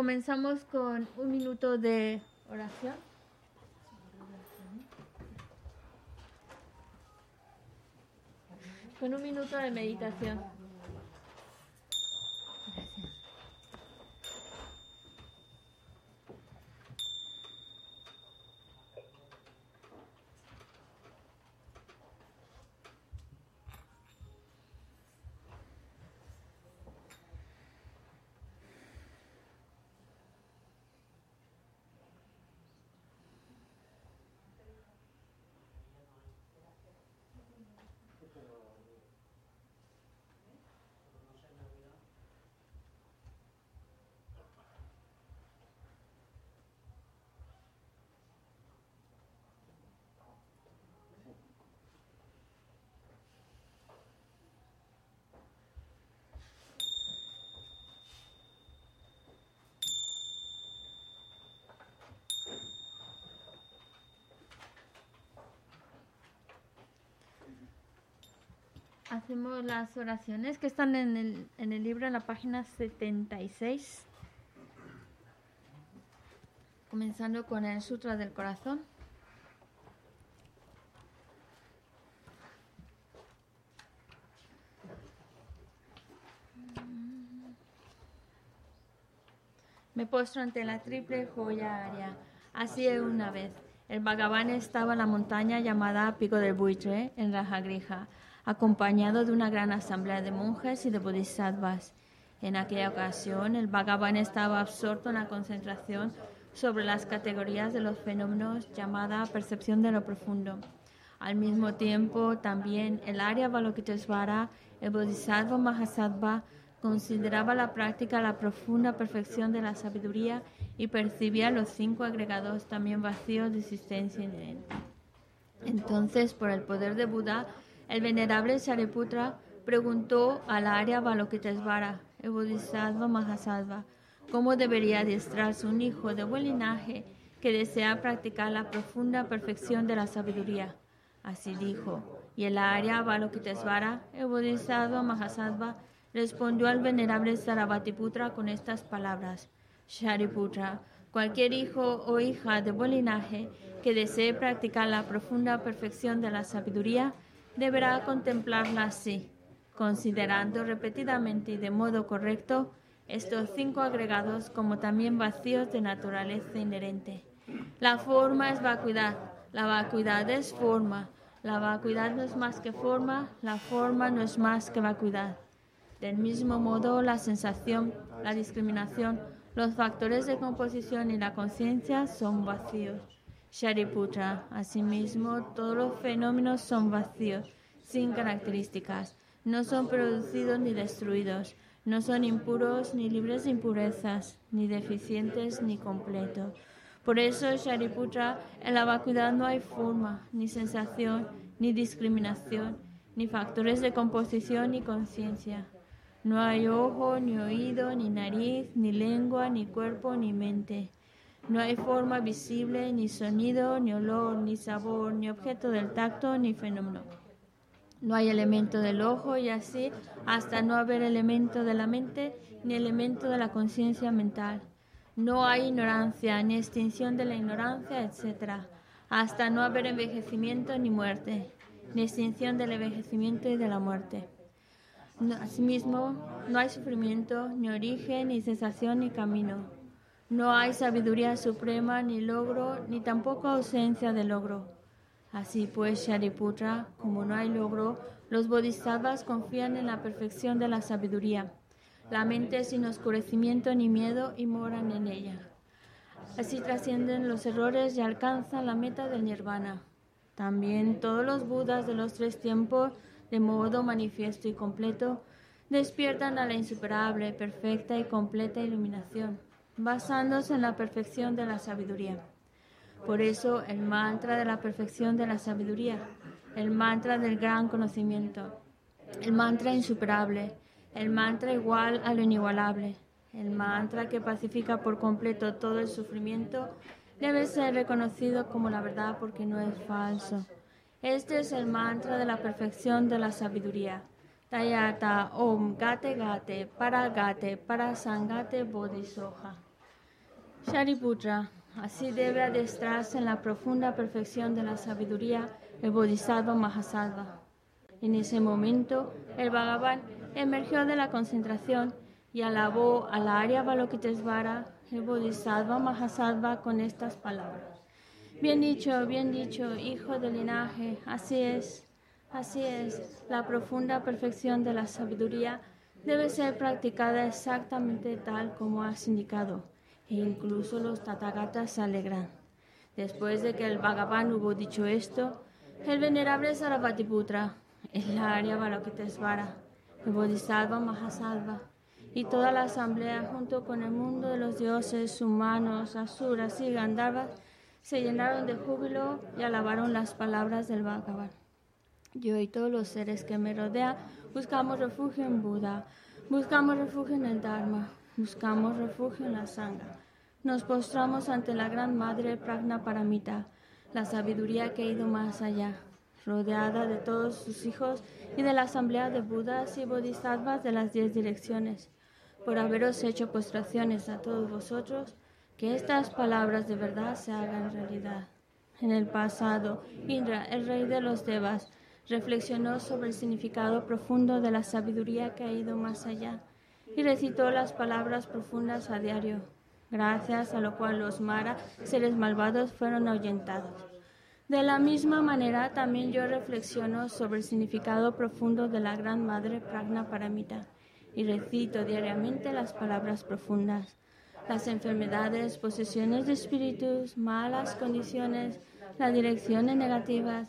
comenzamos con un minuto de oración. Con un minuto de meditación. Hacemos las oraciones que están en el, en el libro en la página 76. Comenzando con el Sutra del Corazón. Me postro ante la triple joya aria. Así es una vez. El Bhagavan estaba en la montaña llamada Pico del Buitre, en Rajagrija acompañado de una gran asamblea de monjes y de bodhisattvas. En aquella ocasión, el Bhagavan estaba absorto en la concentración sobre las categorías de los fenómenos llamada percepción de lo profundo. Al mismo tiempo, también el Arya Balokitesvara, el Bodhisattva Mahasattva, consideraba la práctica la profunda perfección de la sabiduría y percibía los cinco agregados también vacíos de existencia inherente. Entonces, por el poder de Buda, el venerable Sariputra preguntó a la Arya Balokitesvara, el Bodhisattva Mahasattva, cómo debería adiestrarse un hijo de buen linaje que desea practicar la profunda perfección de la sabiduría. Así dijo, y el Arya Balokitesvara, el Bodhisattva Mahasattva, respondió al venerable Sarabhatiputra con estas palabras: Shariputra, cualquier hijo o hija de buen linaje que desee practicar la profunda perfección de la sabiduría, deberá contemplarla así, considerando repetidamente y de modo correcto estos cinco agregados como también vacíos de naturaleza inherente. La forma es vacuidad, la vacuidad es forma, la vacuidad no es más que forma, la forma no es más que vacuidad. Del mismo modo, la sensación, la discriminación, los factores de composición y la conciencia son vacíos. Shariputra. Asimismo, todos los fenómenos son vacíos, sin características. No son producidos ni destruidos. No son impuros ni libres de impurezas, ni deficientes ni completos. Por eso, Shariputra, en la vacuidad no hay forma, ni sensación, ni discriminación, ni factores de composición ni conciencia. No hay ojo, ni oído, ni nariz, ni lengua, ni cuerpo, ni mente. No hay forma visible, ni sonido, ni olor, ni sabor, ni objeto del tacto, ni fenómeno. No hay elemento del ojo y así hasta no haber elemento de la mente, ni elemento de la conciencia mental. No hay ignorancia, ni extinción de la ignorancia, etc. Hasta no haber envejecimiento ni muerte, ni extinción del envejecimiento y de la muerte. asimismo, no hay sufrimiento, ni origen, ni sensación, ni camino no hay sabiduría suprema, ni logro, ni tampoco ausencia de logro. Así pues, Shariputra, como no hay logro, los bodhisattvas confían en la perfección de la sabiduría. La mente sin oscurecimiento ni miedo y moran en ella. Así trascienden los errores y alcanzan la meta del nirvana. También todos los budas de los tres tiempos, de modo manifiesto y completo, despiertan a la insuperable, perfecta y completa iluminación basándose en la perfección de la sabiduría. Por eso el mantra de la perfección de la sabiduría, el mantra del gran conocimiento, el mantra insuperable, el mantra igual a lo inigualable, el mantra que pacifica por completo todo el sufrimiento, debe ser reconocido como la verdad porque no es falso. Este es el mantra de la perfección de la sabiduría. Tayata Om Gate Gate Para Gate Para Sangate Bodhisoha. Shariputra, así debe adestrarse en la profunda perfección de la sabiduría el Bodhisattva Mahasattva. En ese momento, el Bhagavan emergió de la concentración y alabó a la Arya Balokitesvara, el Bodhisattva Mahasattva, con estas palabras. Bien dicho, bien dicho, hijo del linaje, así es, así es, la profunda perfección de la sabiduría debe ser practicada exactamente tal como has indicado, incluso los Tathagatas se alegran. Después de que el Bhagavan hubo dicho esto, el venerable Sarabhatiputra, el Arya Balokitesvara, el Bodhisattva Mahasattva y toda la asamblea junto con el mundo de los dioses humanos, asuras y gandharvas se llenaron de júbilo y alabaron las palabras del Bhagavan. Yo y todos los seres que me rodean buscamos refugio en Buda, buscamos refugio en el Dharma, buscamos refugio en la Sangha. Nos postramos ante la Gran Madre Pragna Paramita, la sabiduría que ha ido más allá, rodeada de todos sus hijos y de la asamblea de Budas y Bodhisattvas de las diez direcciones. Por haberos hecho postraciones a todos vosotros, que estas palabras de verdad se hagan realidad. En el pasado, Indra, el rey de los Devas, reflexionó sobre el significado profundo de la sabiduría que ha ido más allá y recitó las palabras profundas a diario, gracias a lo cual los Mara, seres malvados, fueron ahuyentados. De la misma manera, también yo reflexiono sobre el significado profundo de la Gran Madre Pragna Paramita y recito diariamente las palabras profundas las enfermedades, posesiones de espíritus, malas condiciones, las direcciones negativas,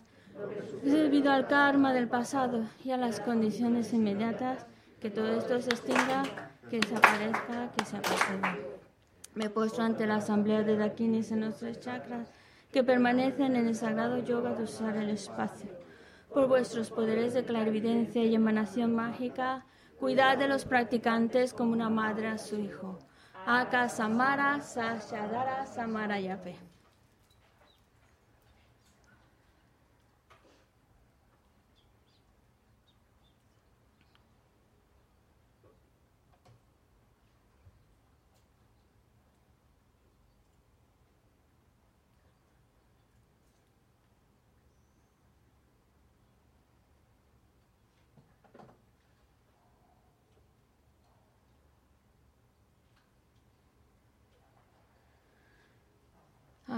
debido al karma del pasado y a las condiciones inmediatas, que todo esto se extinga, que desaparezca, que se apague. Me postro ante la asamblea de Dakinis en nuestros chakras, que permanecen en el sagrado yoga de usar el espacio. Por vuestros poderes de clarividencia y emanación mágica, cuidad de los practicantes como una madre a su hijo. Aka Samara Sashadara Samara Yape.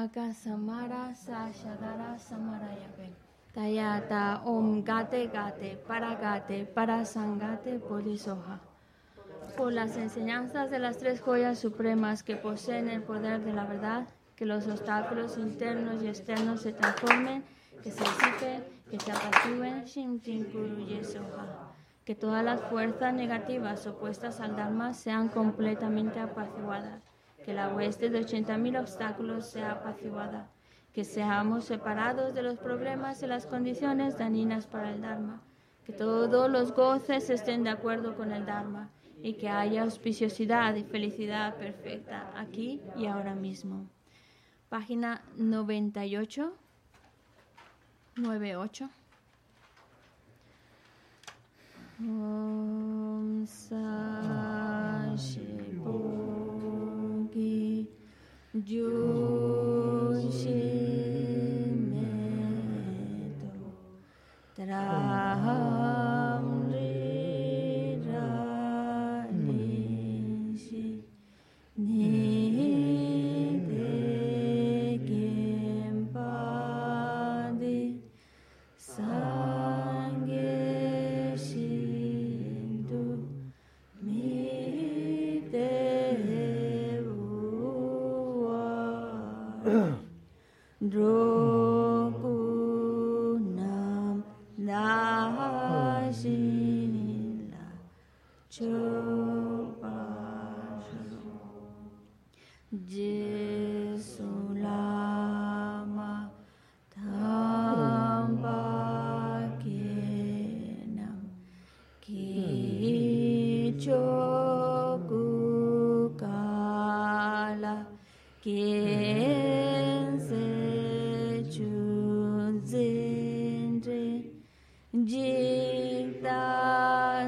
Aga Samara Sashadara Samarayape. Tayata Om Gate Gate Para Gate Para Sangate Bodhisoha. Por las enseñanzas de las tres joyas supremas que poseen el poder de la verdad, que los obstáculos internos y externos se transformen, que se disipen, que se apacigüen, que todas las fuerzas negativas opuestas al Dharma sean completamente apaciguadas que la hueste de 80.000 obstáculos sea apaciguada, que seamos separados de los problemas y las condiciones dañinas para el Dharma, que todos los goces estén de acuerdo con el Dharma y que haya auspiciosidad y felicidad perfecta aquí y ahora mismo. Página 98, 98. Om Yushimeto Tram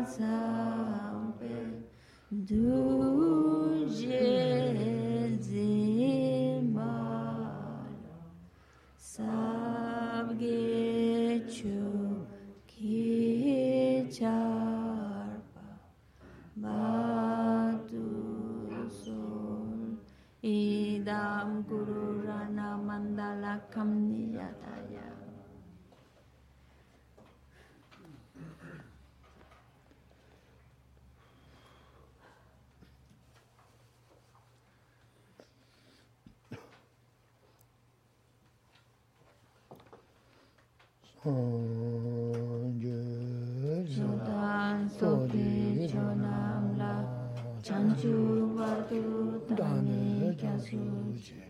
在 Sudan sopi chonam la chanchu vatu tani kyasu che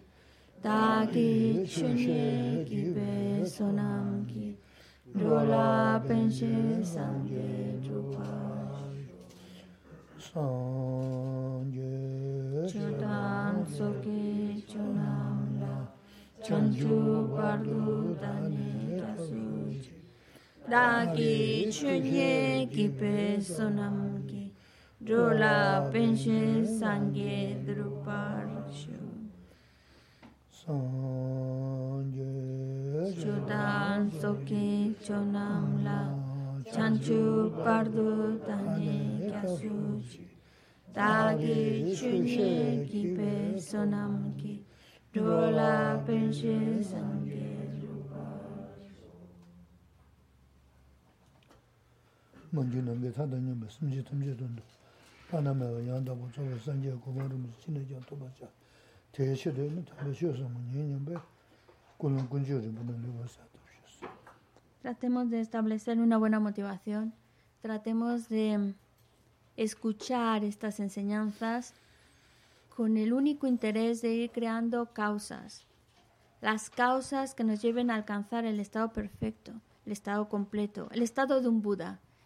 Taki chunye kipe sonam ki Dola penche sangye drupa Sangye Sudan sopi chonam la chanchu vatu tani dāgi chūnye ki pē sonam ki rōla pēnshē sāngye drupārśu. Sāngye chūdān sokhe chonam la chanchu pardu tāne kyāsūchi dāgi chūnye ki pē sonam ki rōla pēnshē sāngye 먼저 남게 타다니 무슨 지 tumje 돈도 하나만 양다고 저거 산제 고마름 지내죠 또 봐자 대셔되는 대셔서 뭐 년년배 군은 군주를 보는 거서 Tratemos de establecer una buena motivación, tratemos de escuchar estas enseñanzas con el único interés de ir creando causas, las causas que nos lleven a alcanzar el estado perfecto, el estado completo, el estado de un Buda,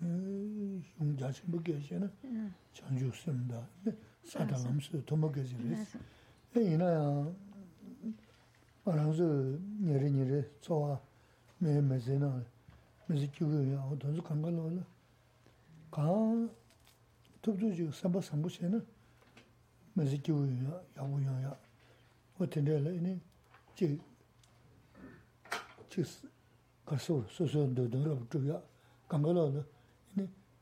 yung jachin bu geche na chanju simda sada lamsu tomo geche res e ina ya marangzu nyeri nyeri tsowa me me ze na me ze kyugu ya o donzu kanga lo la ka tubzu jiga samba sambu che na me ze kyugu ya ya wu ya ya o tende la ini chi chi karsu su su do dongra bu chuk ya kanga lo la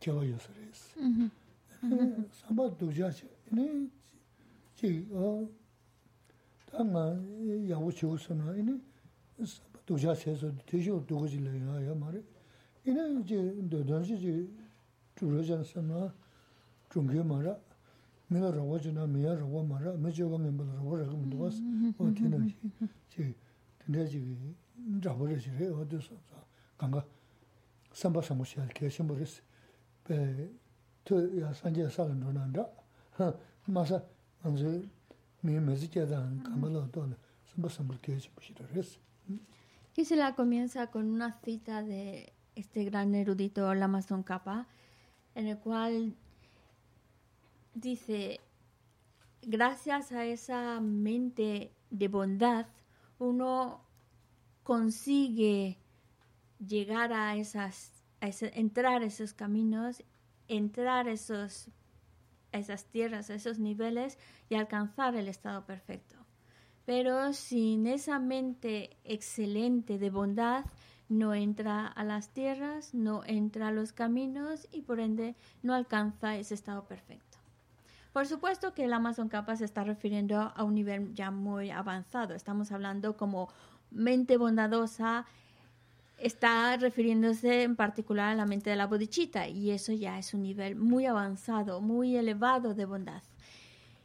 kiawa yosu resi. Mm-hmm. Mm-hmm. Samba dukja chi, ini chi, ta nga yawu chi usu na, ini samba dukja chi esu, tishu duku chi laya ya mara. Ini chi, dodonshi chi, churu jan samna, chungkyo mara, mila rawa chi na, miya rawa mara, mi chiwa ngenpa rawa raga mi duwas, mm-hmm. o tina chi, chi, tina chi, rawa rashi re, o dusu, kanga, samba samu shi al kia shimbo resi. Wā tē sā sā, kāngā sāmbā sāmbā shī yā kē shī mbā rī sī, bē tū yā sāngyā sā kā ndō nā rā, mā sā, Gisela comienza con una cita de este gran erudito Lama Tsongkhapa, en el cual dice, gracias a esa mente de bondad, uno consigue llegar a esas, ese- entrar esos caminos, entrar esos esas tierras, esos niveles y alcanzar el estado perfecto. Pero sin esa mente excelente de bondad, no entra a las tierras, no entra a los caminos y por ende no alcanza ese estado perfecto. Por supuesto que el Amazon Kappa se está refiriendo a un nivel ya muy avanzado. Estamos hablando como mente bondadosa, está refiriéndose en particular a la mente de la bodhicitta y eso ya es un nivel muy avanzado, muy elevado de bondad.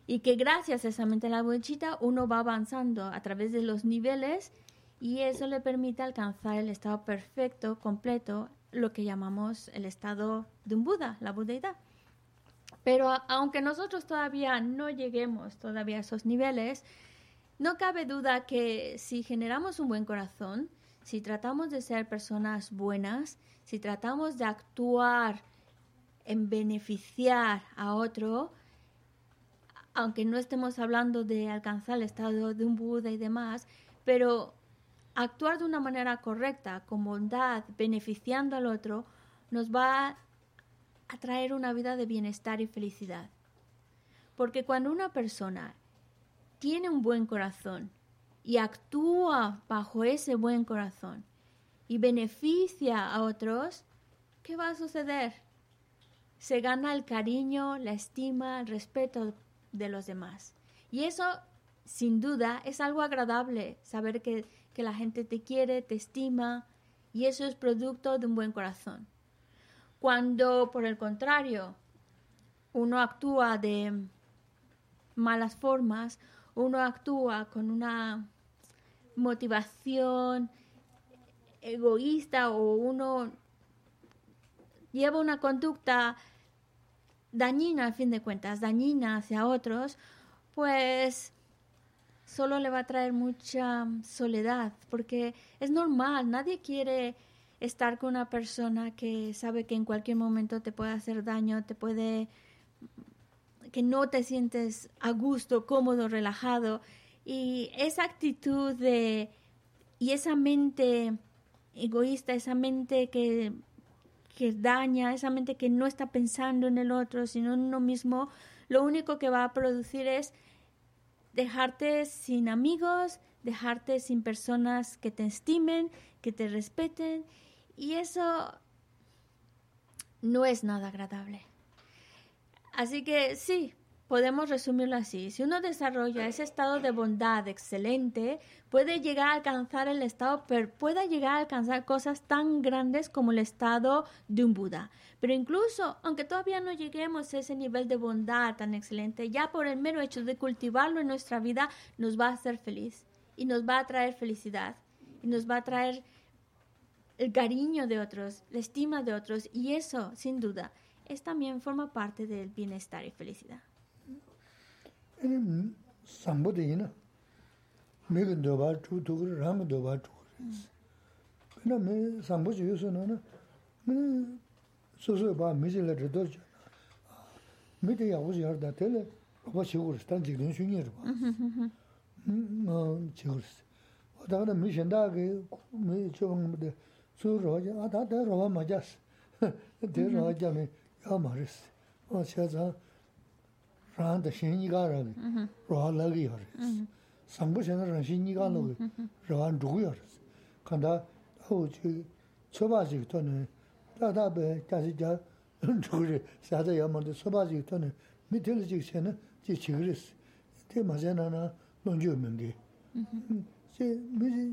Y que gracias a esa mente de la bodhicitta uno va avanzando a través de los niveles y eso le permite alcanzar el estado perfecto, completo, lo que llamamos el estado de un Buda, la budeidad. Pero aunque nosotros todavía no lleguemos todavía a esos niveles, no cabe duda que si generamos un buen corazón, si tratamos de ser personas buenas, si tratamos de actuar en beneficiar a otro, aunque no estemos hablando de alcanzar el estado de un Buda y demás, pero actuar de una manera correcta, con bondad, beneficiando al otro, nos va a traer una vida de bienestar y felicidad. Porque cuando una persona tiene un buen corazón y actúa bajo ese buen corazón y beneficia a otros, ¿qué va a suceder? Se gana el cariño, la estima, el respeto de los demás. Y eso, sin duda, es algo agradable, saber que, que la gente te quiere, te estima, y eso es producto de un buen corazón. Cuando, por el contrario, uno actúa de malas formas, uno actúa con una motivación egoísta o uno lleva una conducta dañina a fin de cuentas, dañina hacia otros, pues solo le va a traer mucha soledad, porque es normal, nadie quiere estar con una persona que sabe que en cualquier momento te puede hacer daño, te puede que no te sientes a gusto, cómodo, relajado y esa actitud de y esa mente egoísta, esa mente que que daña, esa mente que no está pensando en el otro, sino en uno mismo, lo único que va a producir es dejarte sin amigos, dejarte sin personas que te estimen, que te respeten, y eso no es nada agradable. Así que sí, Podemos resumirlo así. Si uno desarrolla ese estado de bondad excelente, puede llegar a alcanzar el estado, puede llegar a alcanzar cosas tan grandes como el estado de un Buda. Pero incluso, aunque todavía no lleguemos a ese nivel de bondad tan excelente, ya por el mero hecho de cultivarlo en nuestra vida, nos va a hacer feliz y nos va a traer felicidad y nos va a traer el cariño de otros, la estima de otros y eso, sin duda, es también forma parte del bienestar y felicidad. yaa ma res. Wa xia zang rāng da xīn nīgā rāgi, rōhā lāgi yaa res. Sāngbu xēn rāng xīn nīgā lāgi, rōhā rūgu yaa res. Kāndā hau chī tsōbā chī kito nē, dā dā bē jā chī jā rūgu rē, xia dā yaa ma rē tsōbā chī kito nē, mī tēli chī xēn nē chī chī gā res. Tē ma xēn nā nā lōng chū mēngi. Chī mī chī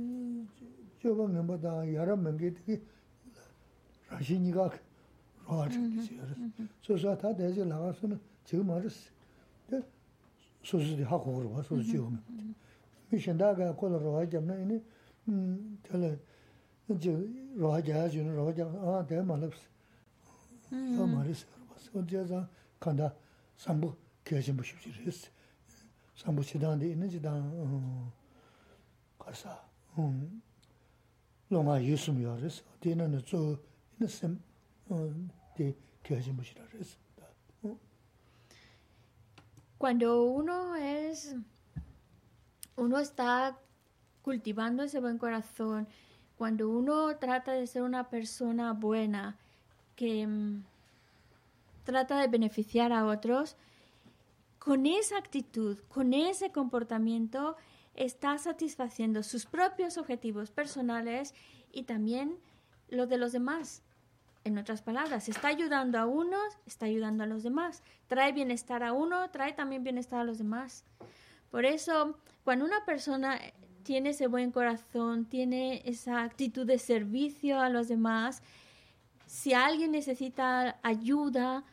chōba ngā mbā dā yaa rā mēngi tī kī rāng xīn nīgā kā. rōwa chakdi siya rās. Sōsā tā dāyā lāgā sōna chīgā mā rās. Sōsā dī hā kōgā rōwa, sōsā chīgā mā. Mī shindā gā kōla rōwa gyam nā yinī, mm, tēla rōwa gyāyā chīgā rōwa gyam, ā dāyā mā lāps. Yā mā rās yā rōwa. Sō dāyā zā kāndā sāmbu kēyā chīmbā shib chī rās. Sāmbu chidāng dī yinī chidāng kārsā lōngā yusum yā rās. Dī yinā nā tsō, yinā sēm Cuando uno es, uno está cultivando ese buen corazón, cuando uno trata de ser una persona buena, que mm, trata de beneficiar a otros, con esa actitud, con ese comportamiento, está satisfaciendo sus propios objetivos personales y también los de los demás. En otras palabras, está ayudando a unos, está ayudando a los demás. Trae bienestar a uno, trae también bienestar a los demás. Por eso, cuando una persona tiene ese buen corazón, tiene esa actitud de servicio a los demás, si alguien necesita ayuda,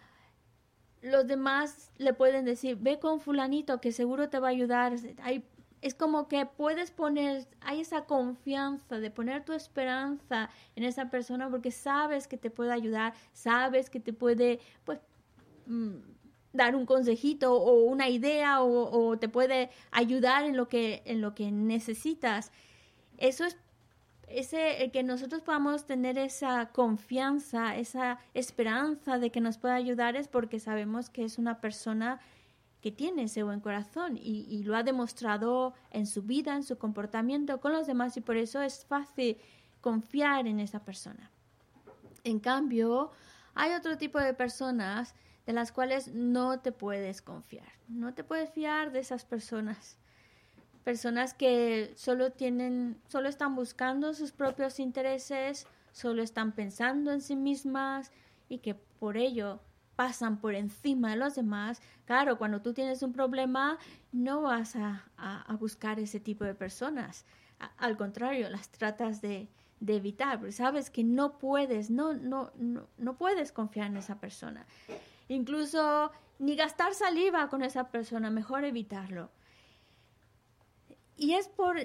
los demás le pueden decir, ve con fulanito que seguro te va a ayudar. Es como que puedes poner, hay esa confianza de poner tu esperanza en esa persona porque sabes que te puede ayudar, sabes que te puede, pues, mm, dar un consejito o una idea o, te puede ayudar en lo que, en lo que necesitas. Eso es ese, que nosotros podamos tener esa confianza, esa esperanza de que nos pueda ayudar es porque sabemos que es una persona que tiene ese buen corazón y, lo ha demostrado en su vida, en su comportamiento con los demás y por eso es fácil confiar en esa persona. En cambio, hay otro tipo de personas de las cuales no te puedes confiar. No te puedes fiar de esas personas. Personas que solo tienen, solo están buscando sus propios intereses, solo están pensando en sí mismas y que por ello pasan por encima de los demás. Claro, cuando tú tienes un problema, no vas a, buscar ese tipo de personas. al contrario, las tratas de, de evitar, sabes que no puedes, no, no, no, no puedes confiar en esa persona. Incluso ni gastar saliva con esa persona, mejor evitarlo. Y es por,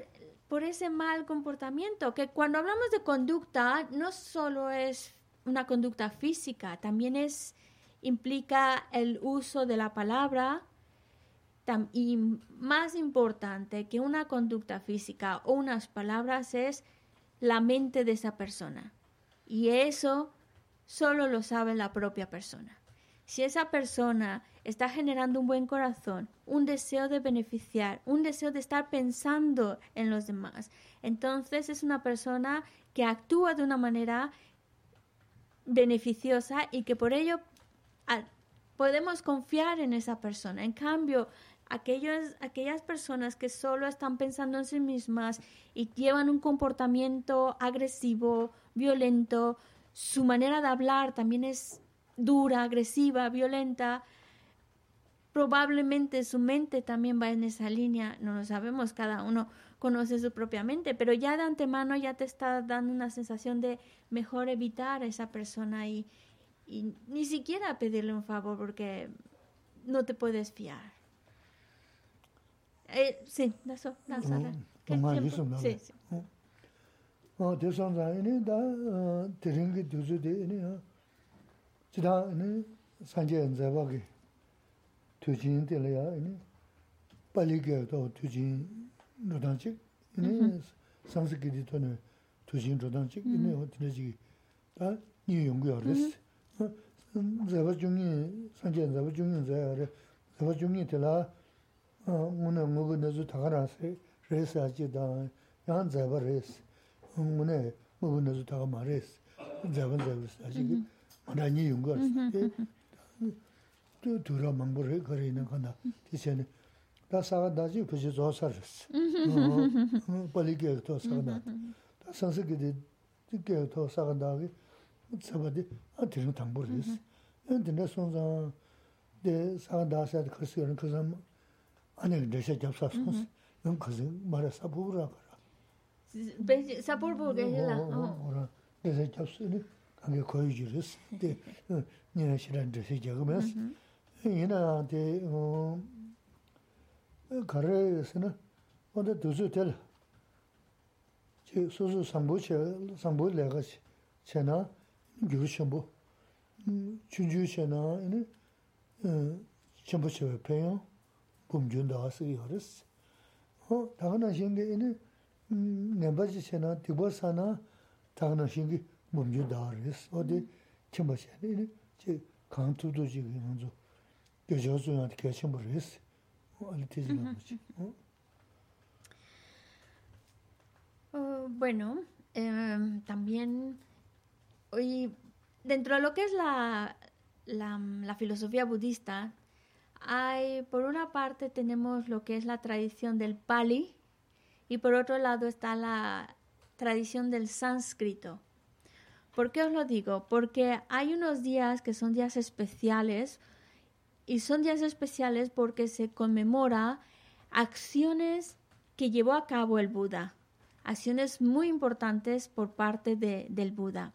por ese mal comportamiento, que cuando hablamos de conducta, no solo es una conducta física, también es, implica el uso de la palabra, y más importante que una conducta física o unas palabras es la mente de esa persona. Y eso solo lo sabe la propia persona. Si esa persona está generando un buen corazón, un deseo de beneficiar, un deseo de estar pensando en los demás, entonces es una persona que actúa de una manera beneficiosa y que por ello podemos confiar en esa persona. En cambio, aquellos, aquellas personas que solo están pensando en sí mismas y llevan un comportamiento agresivo, violento, su manera de hablar también es dura, agresiva, violenta, probablemente su mente también va en esa línea, no lo sabemos, cada uno conoce su propia mente, pero ya de antemano ya te está dando una sensación de mejor evitar a esa persona y, y ni siquiera pedirle un favor porque no te puedes fiar. Eh, sí, eso, eso. ¿Qué tiempo? Sí, sí. 어 대선자에는 다 드링기 두즈데네 지다네 산제 엔자바게 투진들이야 이네 빨리게도 투진 노단직 이네 상스기디 토네 투진 노단직 이네 어디지 다 니용고여스 zaba chungi, sanche zaba chungi zaya re, zaba chungi tila mune ngugu nazu takara se, re sachi dan, yan zaba re se, mune ngugu nazu takama re se, zaba zaba sachi, mada nyi yunga se, tu dhura mangbo re kare ina kanda, ti se ta saga daji kushi zo sar re se, pali kaya to saga dati, ta sansi kidi kaya to saga dagi, tsabadi a tirin tangbo res. Yan dinda sonzaan de saa daasayad karsi yorin kazan anil desha gyabsa sons, yan kazi mara sabur ra kara. Sabur bu gaji la? Ora, desha gyabsa yorin kange koyu jiris, de nina shiran desha gyagamayas. Yina de kare sina, onda duzu tel, suzu sambu che, sambu lega che na, gyur shambu, chunjuu shanaa ini e, shambu shewe penyang bumjun daa sigi haris. O takana shingi ini nambaji shanaa dikwa sanaa takana shingi bumjun daa haris. O di chimba shanaa ini chi kaan tudu jigi nganzu gyojio zuyan dikia chimba haris. O ali tizi mm-hmm. nambaji. Bueno, eh, también dentro de lo que es la, filosofía budista, hay, por una parte tenemos lo que es la tradición del Pali, y por otro lado está la tradición del sánscrito. ¿Por qué os lo digo? Porque hay unos días que son días especiales y son días especiales porque se conmemora acciones que llevó a cabo el Buda, acciones muy importantes por parte de, del Buda.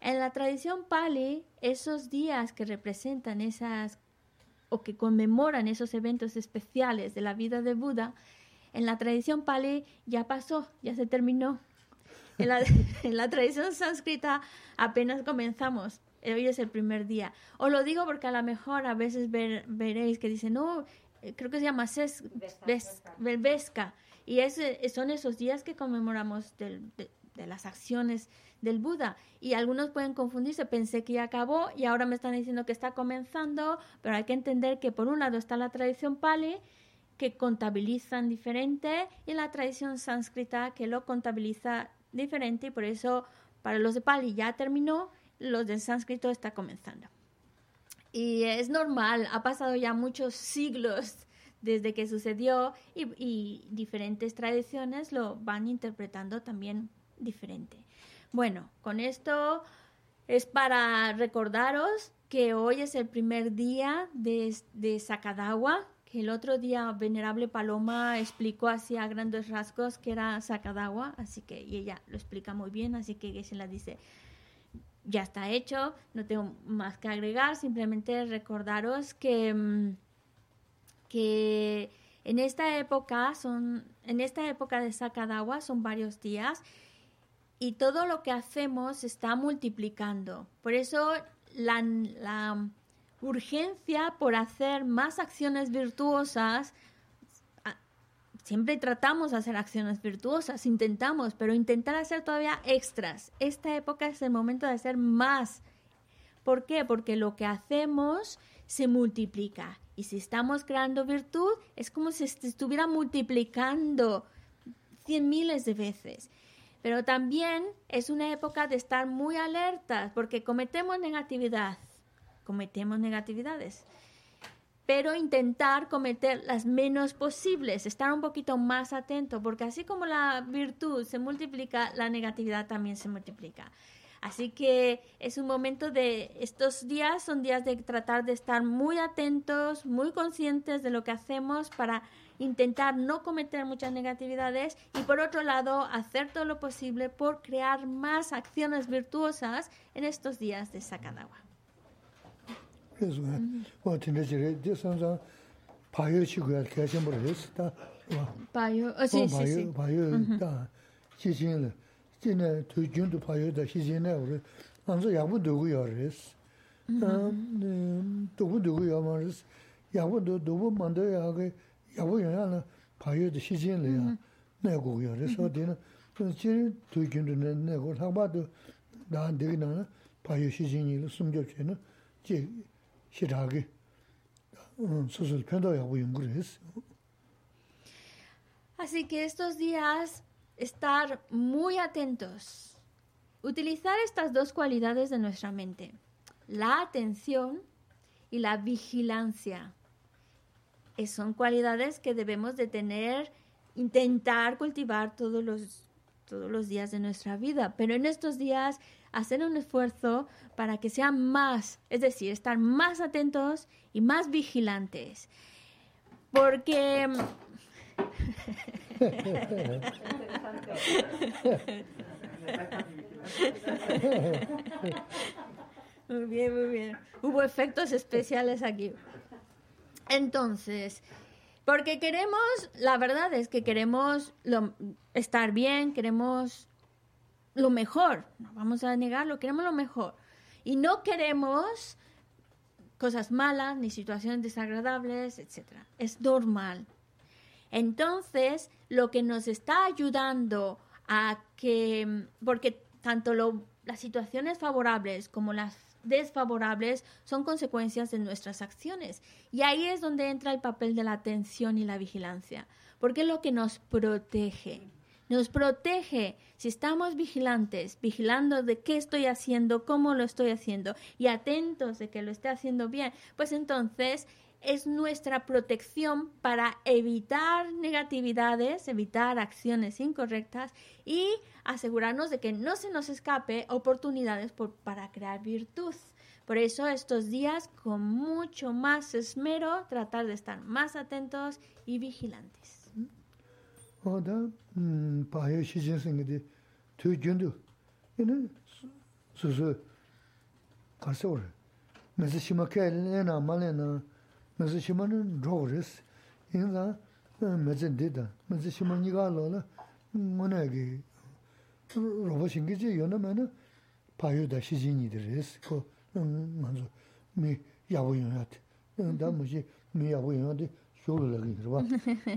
En la tradición Pali, esos días que representan esas o que conmemoran esos eventos especiales de la vida de Buda en la tradición pali ya pasó, ya se terminó. En la, en la tradición sánscrita apenas comenzamos. Hoy es el primer día. Os lo digo porque a lo mejor a veces veréis que dicen, no, eh, creo que se llama Ses, Vesca. Y es, son esos días que conmemoramos del, de las acciones del Buda. Y algunos pueden confundirse, pensé que ya acabó y ahora me están diciendo que está comenzando, pero hay que entender que por un lado está la tradición Pali, que contabilizan diferente, y la tradición sánscrita, que lo contabiliza diferente, y por eso para los de Pali ya terminó, los del sánscrito está comenzando. Y es normal, ha pasado ya muchos siglos desde que sucedió y, diferentes tradiciones lo van interpretando también diferente. Bueno, con esto es para recordaros que hoy es el primer día de, de Sakadawa, que el otro día Venerable Paloma explicó así a grandes rasgos que era Sakadawa, así que y ella lo explica muy bien, así que se la dice, ya está hecho, no tengo más que agregar, simplemente recordaros que... Mm, que en esta época son, en esta época de Sakadawa son varios días y todo lo que hacemos está multiplicando. Por eso la, urgencia por hacer más acciones virtuosas, siempre tratamos de hacer acciones virtuosas, intentamos, pero intentar hacer todavía extras. Esta época es el momento de hacer más. ¿Por qué? Porque lo que hacemos se multiplica y si estamos creando virtud, es como si estuviera multiplicando cien miles de veces. Pero también es una época de estar muy alertas, porque cometemos negatividad, cometemos negatividades. Pero intentar cometer las menos posibles, estar un poquito más atento, porque así como la virtud se multiplica, la negatividad también se multiplica. Así que es un momento de, estos días son días de tratar de estar muy atentos, muy conscientes de lo que hacemos para intentar no cometer muchas negatividades y por otro lado hacer todo lo posible por crear más acciones virtuosas en estos días de Sakadawa. Payo ya na na tu na na na na, payo che na. Así que estos días estar muy atentos. Utilizar estas dos cualidades de nuestra mente, la atención y la vigilancia. Son cualidades que debemos de tener, intentar cultivar todos los, todos los días de nuestra vida, pero en estos días hacer un esfuerzo para que sean más, es decir, estar más atentos y más vigilantes. Porque muy bien, muy bien. Hubo efectos especiales aquí. Entonces, porque queremos, la verdad es que queremos estar bien, queremos lo mejor, no vamos a negarlo, queremos lo mejor. Y no queremos cosas malas ni situaciones desagradables, etc. Es normal. Entonces, lo que nos está ayudando a que, porque tanto las situaciones favorables como las desfavorables son consecuencias de nuestras acciones. Y ahí es donde entra el papel de la atención y la vigilancia, porque es lo que nos protege. Nos protege si estamos vigilantes, vigilando de qué estoy haciendo, cómo lo estoy haciendo y atentos de que lo esté haciendo bien, pues entonces es nuestra protección para evitar negatividades, evitar acciones incorrectas y asegurarnos de que no se nos escape oportunidades para crear virtud. Por eso estos días con mucho más esmero tratar de estar más atentos y vigilantes. mēsī shīmā nī rōg rīs, yīn zā mēsī dīdā, mēsī shīmā nī gā lō lā, ngō nā yagī rōba shīngi jī yō nā mē nā pāyō dā shī jī nī dī rīs, kō ngā zō mī yābu yō yā tī, dā mū shī mī yābu yō yā tī shō lō lā gī rī bā,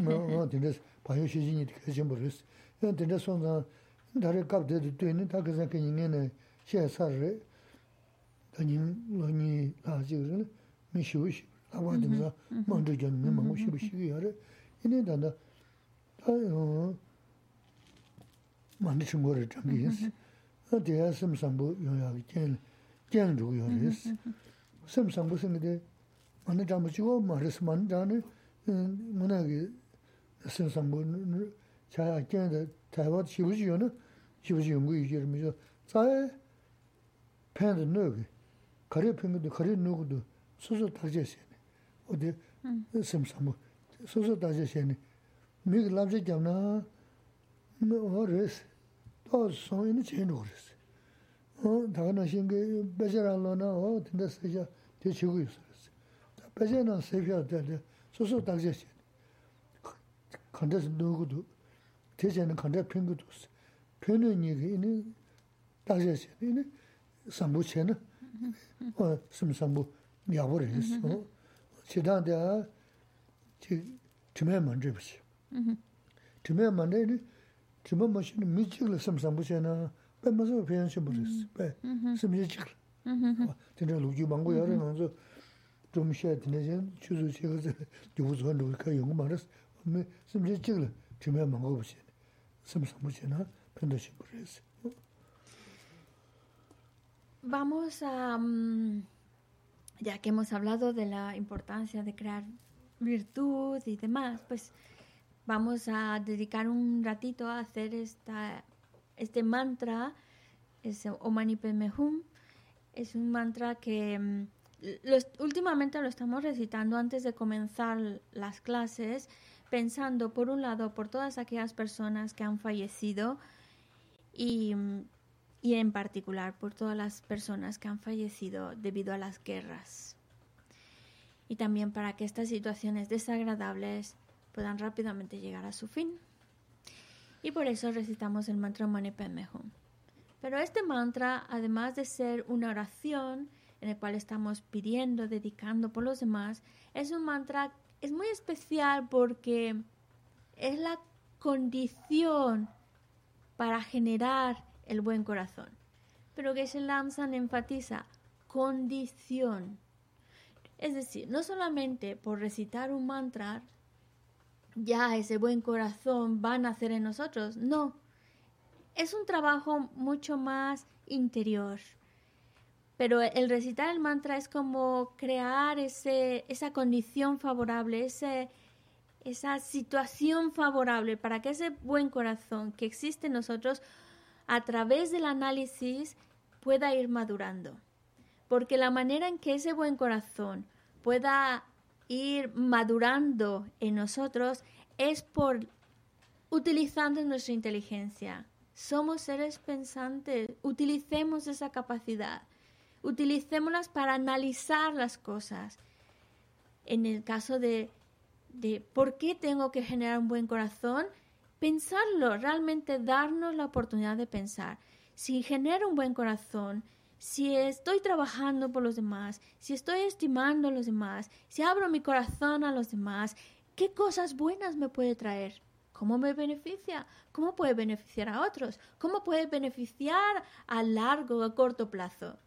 ngā tī rīs pāyō shī jī nī dī kā shīmbu rīs, yā tī rīs sō zā dā rī kāp dā tī tui nī tā kā zā kā yī ngā nā shē sā rī, dā nī lō nī lā jī rī nā mī shī shī, lakwa mm-hmm. dhimsa mm-hmm. mandru kya mi mangu shibu mm-hmm. shibu yare. Ine danda, ta mandru shingo re changi yinsi, a deya sim sambu yonyaagi kyan, kyan rugu yore yinsi. Sim sambu singi de, mandru chambu chigo maris, mandru chani, munagi sim sambu chaya kyan da taiwaad shibu shiyo na, shibu shiyo ngu yijir mi jo, zaya e, pen da nuagi, kari pengi do, kari nuagi do, susu tarjaya siya. tā nē, mō nā kī sīm sāmbū chā yā kiān tā, tā wā tī shīwī shī yō nē, shibuji yungu yu jiru mizo, tsae pen de nugu, kari pengu de kari nugu de susu tarja xene, odi sim samu, susu tarja xene, migi labja gyamna, mi o res, to son ina chen nugu res. Daga na shingi bejara lo na, o tinda seja, te chigu yu res. Bejara na sefya de susu tarja xene, kanda nugu du, te xene kanda pengu du se. pyo 이니 다제시 이니 시단데 지 투메 먼저 보시. 투메 먼저 투메 머신 미치글 삼삼 보시나 배마서 배현시 보셨어. 배 심지직 근데 로지 망고 여러 나서 좀 쉬어야 되네 주주 제가 주부선 로카 연구 말았어. 심지직 투메 망고 보시. 삼삼 보시나 편도시 보셨어. Vamos a... Um... ya que hemos hablado de la importancia de crear virtud y demás, pues vamos a dedicar un ratito a hacer esta, este mantra, es Omani Hum. Es un mantra que mm, últimamente lo estamos recitando antes de comenzar las clases, pensando por un lado por todas aquellas personas que han fallecido, y, y en particular por todas las personas que han fallecido debido a las guerras. Y también para que estas situaciones desagradables puedan rápidamente llegar a su fin. Y por eso recitamos el mantra Mani Padme Hum. Pero este mantra, además de ser una oración en el cual estamos pidiendo, dedicando por los demás, es un mantra, es muy especial porque es la condición para generar el buen corazón. Pero Geshe Lamsan enfatiza condición. Es decir, no solamente por recitar un mantra, ya ese buen corazón va a nacer en nosotros. No, es un trabajo mucho más interior. Pero el recitar el mantra es como crear ese, esa condición favorable, ese, esa situación favorable para que ese buen corazón que existe en nosotros a través del análisis pueda ir madurando. Porque la manera en que ese buen corazón pueda ir madurando en nosotros es por utilizando nuestra inteligencia. Somos seres pensantes, utilicemos esa capacidad, utilicémoslas para analizar las cosas. En el caso de de por qué tengo que generar un buen corazón, pensarlo, realmente darnos la oportunidad de pensar. Si genero un buen corazón, si estoy trabajando por los demás, si estoy estimando a los demás, si abro mi corazón a los demás, ¿qué cosas buenas me puede traer? ¿Cómo me beneficia? ¿Cómo puede beneficiar a otros? ¿Cómo puede beneficiar a largo o a corto plazo?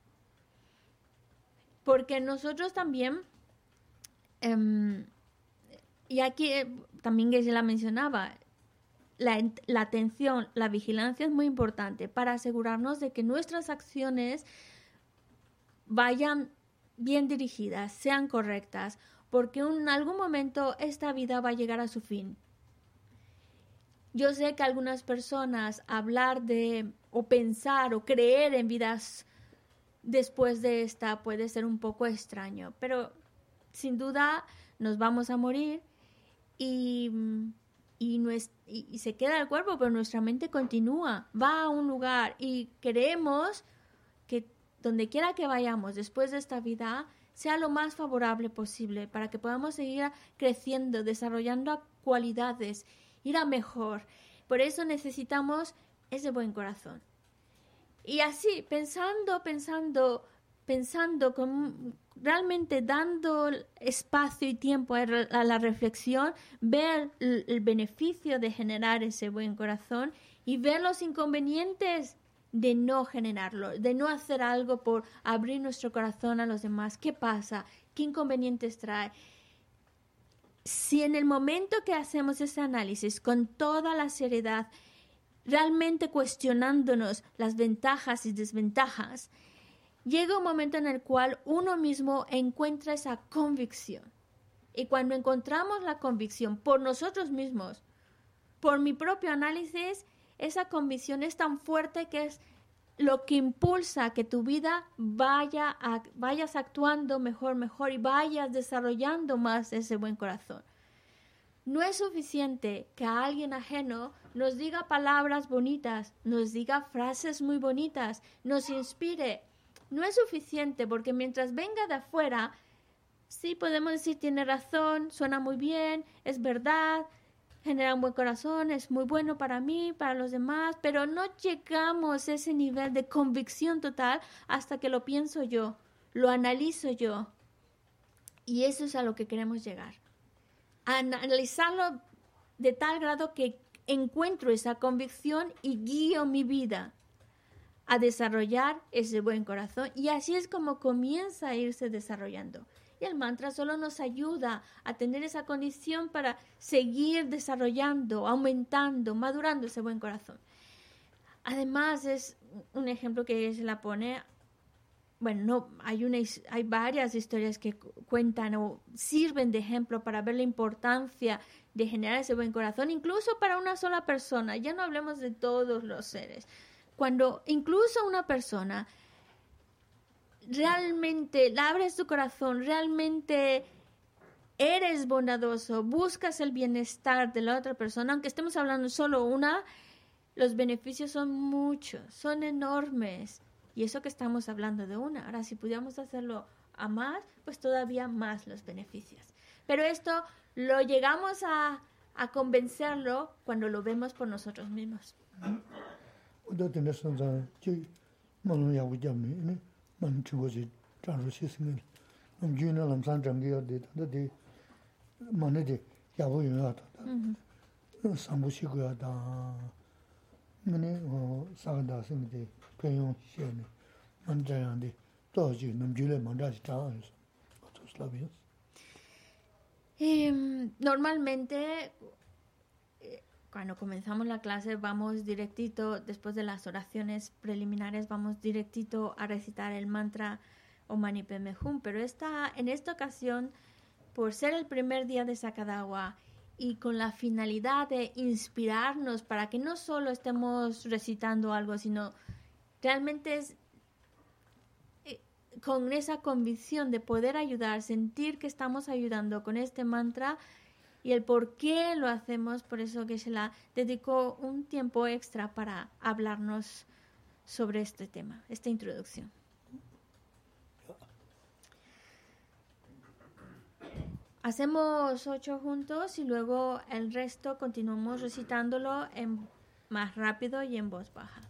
Porque nosotros también em, y aquí eh, también que se la mencionaba, la, atención, la vigilancia es muy importante para asegurarnos de que nuestras acciones vayan bien dirigidas, sean correctas, porque en algún momento esta vida va a llegar a su fin. Yo sé que algunas personas hablar de o pensar o creer en vidas después de esta puede ser un poco extraño, pero sin duda nos vamos a morir y, y, se queda el cuerpo, pero nuestra mente continúa, va a un lugar y queremos que donde quiera que vayamos después de esta vida sea lo más favorable posible para que podamos seguir creciendo, desarrollando cualidades, ir a mejor. Por eso necesitamos ese buen corazón. Y así, pensando, pensando pensando, con, realmente dando espacio y tiempo a, la reflexión, ver el, beneficio de generar ese buen corazón y ver los inconvenientes de no generarlo, de no hacer algo por abrir nuestro corazón a los demás. ¿Qué pasa? ¿Qué inconvenientes trae? Si en el momento que hacemos ese análisis con toda la seriedad, realmente cuestionándonos las ventajas y desventajas, llega un momento en el cual uno mismo encuentra esa convicción. Y cuando encontramos la convicción por nosotros mismos, por mi propio análisis, esa convicción es tan fuerte que es lo que impulsa que tu vida vaya vayas actuando mejor, mejor y vayas desarrollando más ese buen corazón. No es suficiente que a alguien ajeno nos diga palabras bonitas, nos diga frases muy bonitas, nos inspire, no es suficiente porque mientras venga de afuera, sí podemos decir tiene razón, suena muy bien, es verdad, genera un buen corazón, es muy bueno para mí, para los demás, pero no llegamos a ese nivel de convicción total hasta que lo pienso yo, lo analizo yo. Y eso es a lo que queremos llegar. analizarlo de tal grado que encuentro esa convicción y guío mi vida a desarrollar ese buen corazón y así es como comienza a irse desarrollando. Y el mantra solo nos ayuda a tener esa condición para seguir desarrollando, aumentando, madurando ese buen corazón. Además es un ejemplo que se la pone, bueno, no, hay, una, hay varias historias que cuentan o sirven de ejemplo para ver la importancia de generar ese buen corazón, incluso para una sola persona, ya no hablemos de todos los seres cuando incluso una persona realmente abres tu corazón, realmente eres bondadoso, buscas el bienestar de la otra persona, aunque estemos hablando solo una, los beneficios son muchos, son enormes. Y eso que estamos hablando de una. Ahora, si pudiéramos hacerlo a más, pues todavía más los beneficios. Pero esto lo llegamos a, a convencerlo cuando lo vemos por nosotros mismos. oda tene sanza chi manu yagu jami, ine manu chigo chi chanru shi singi. Nam juu na lam san changi ya de, tanda de mani de yagu yun ya tanda, mm-hmm. sambu shi gu ya da, mani saga da singi de penyong shi ya ni, mani chayang de, toa chi nam juu le manda chi changa Normalmente cuando comenzamos la clase vamos directito, después de las oraciones preliminares, vamos directito a recitar el mantra o Padme Hum, pero esta, en esta ocasión, por ser el primer día de Sakadawa y con la finalidad de inspirarnos para que no solo estemos recitando algo, sino realmente eh, con esa convicción de poder ayudar, sentir que estamos ayudando con este mantra, y el por qué lo hacemos. Por eso que se la dedicó un tiempo extra para hablarnos sobre este tema, esta introducción. Hacemos ocho juntos y luego el resto continuamos recitándolo en, más rápido y en voz baja.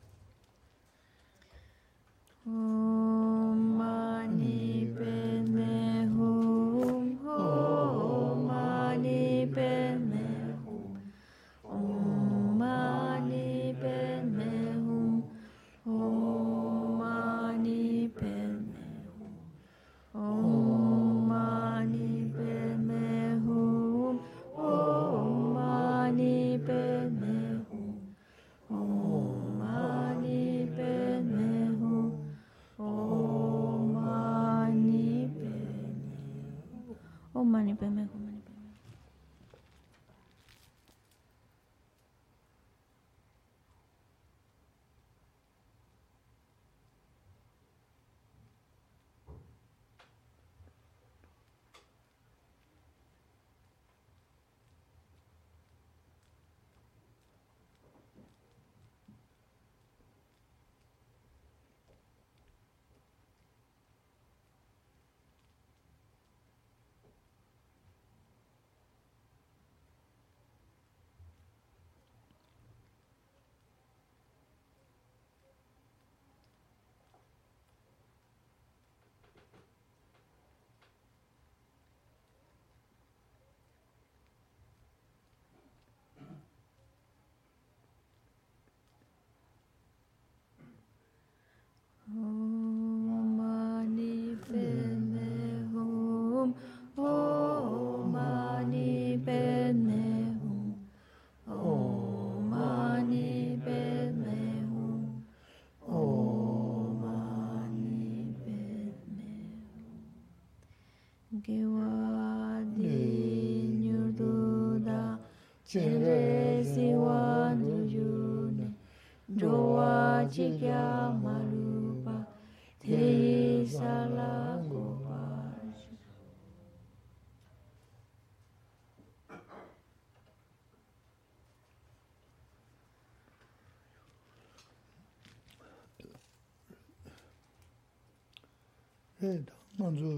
pēdā, ngā dzō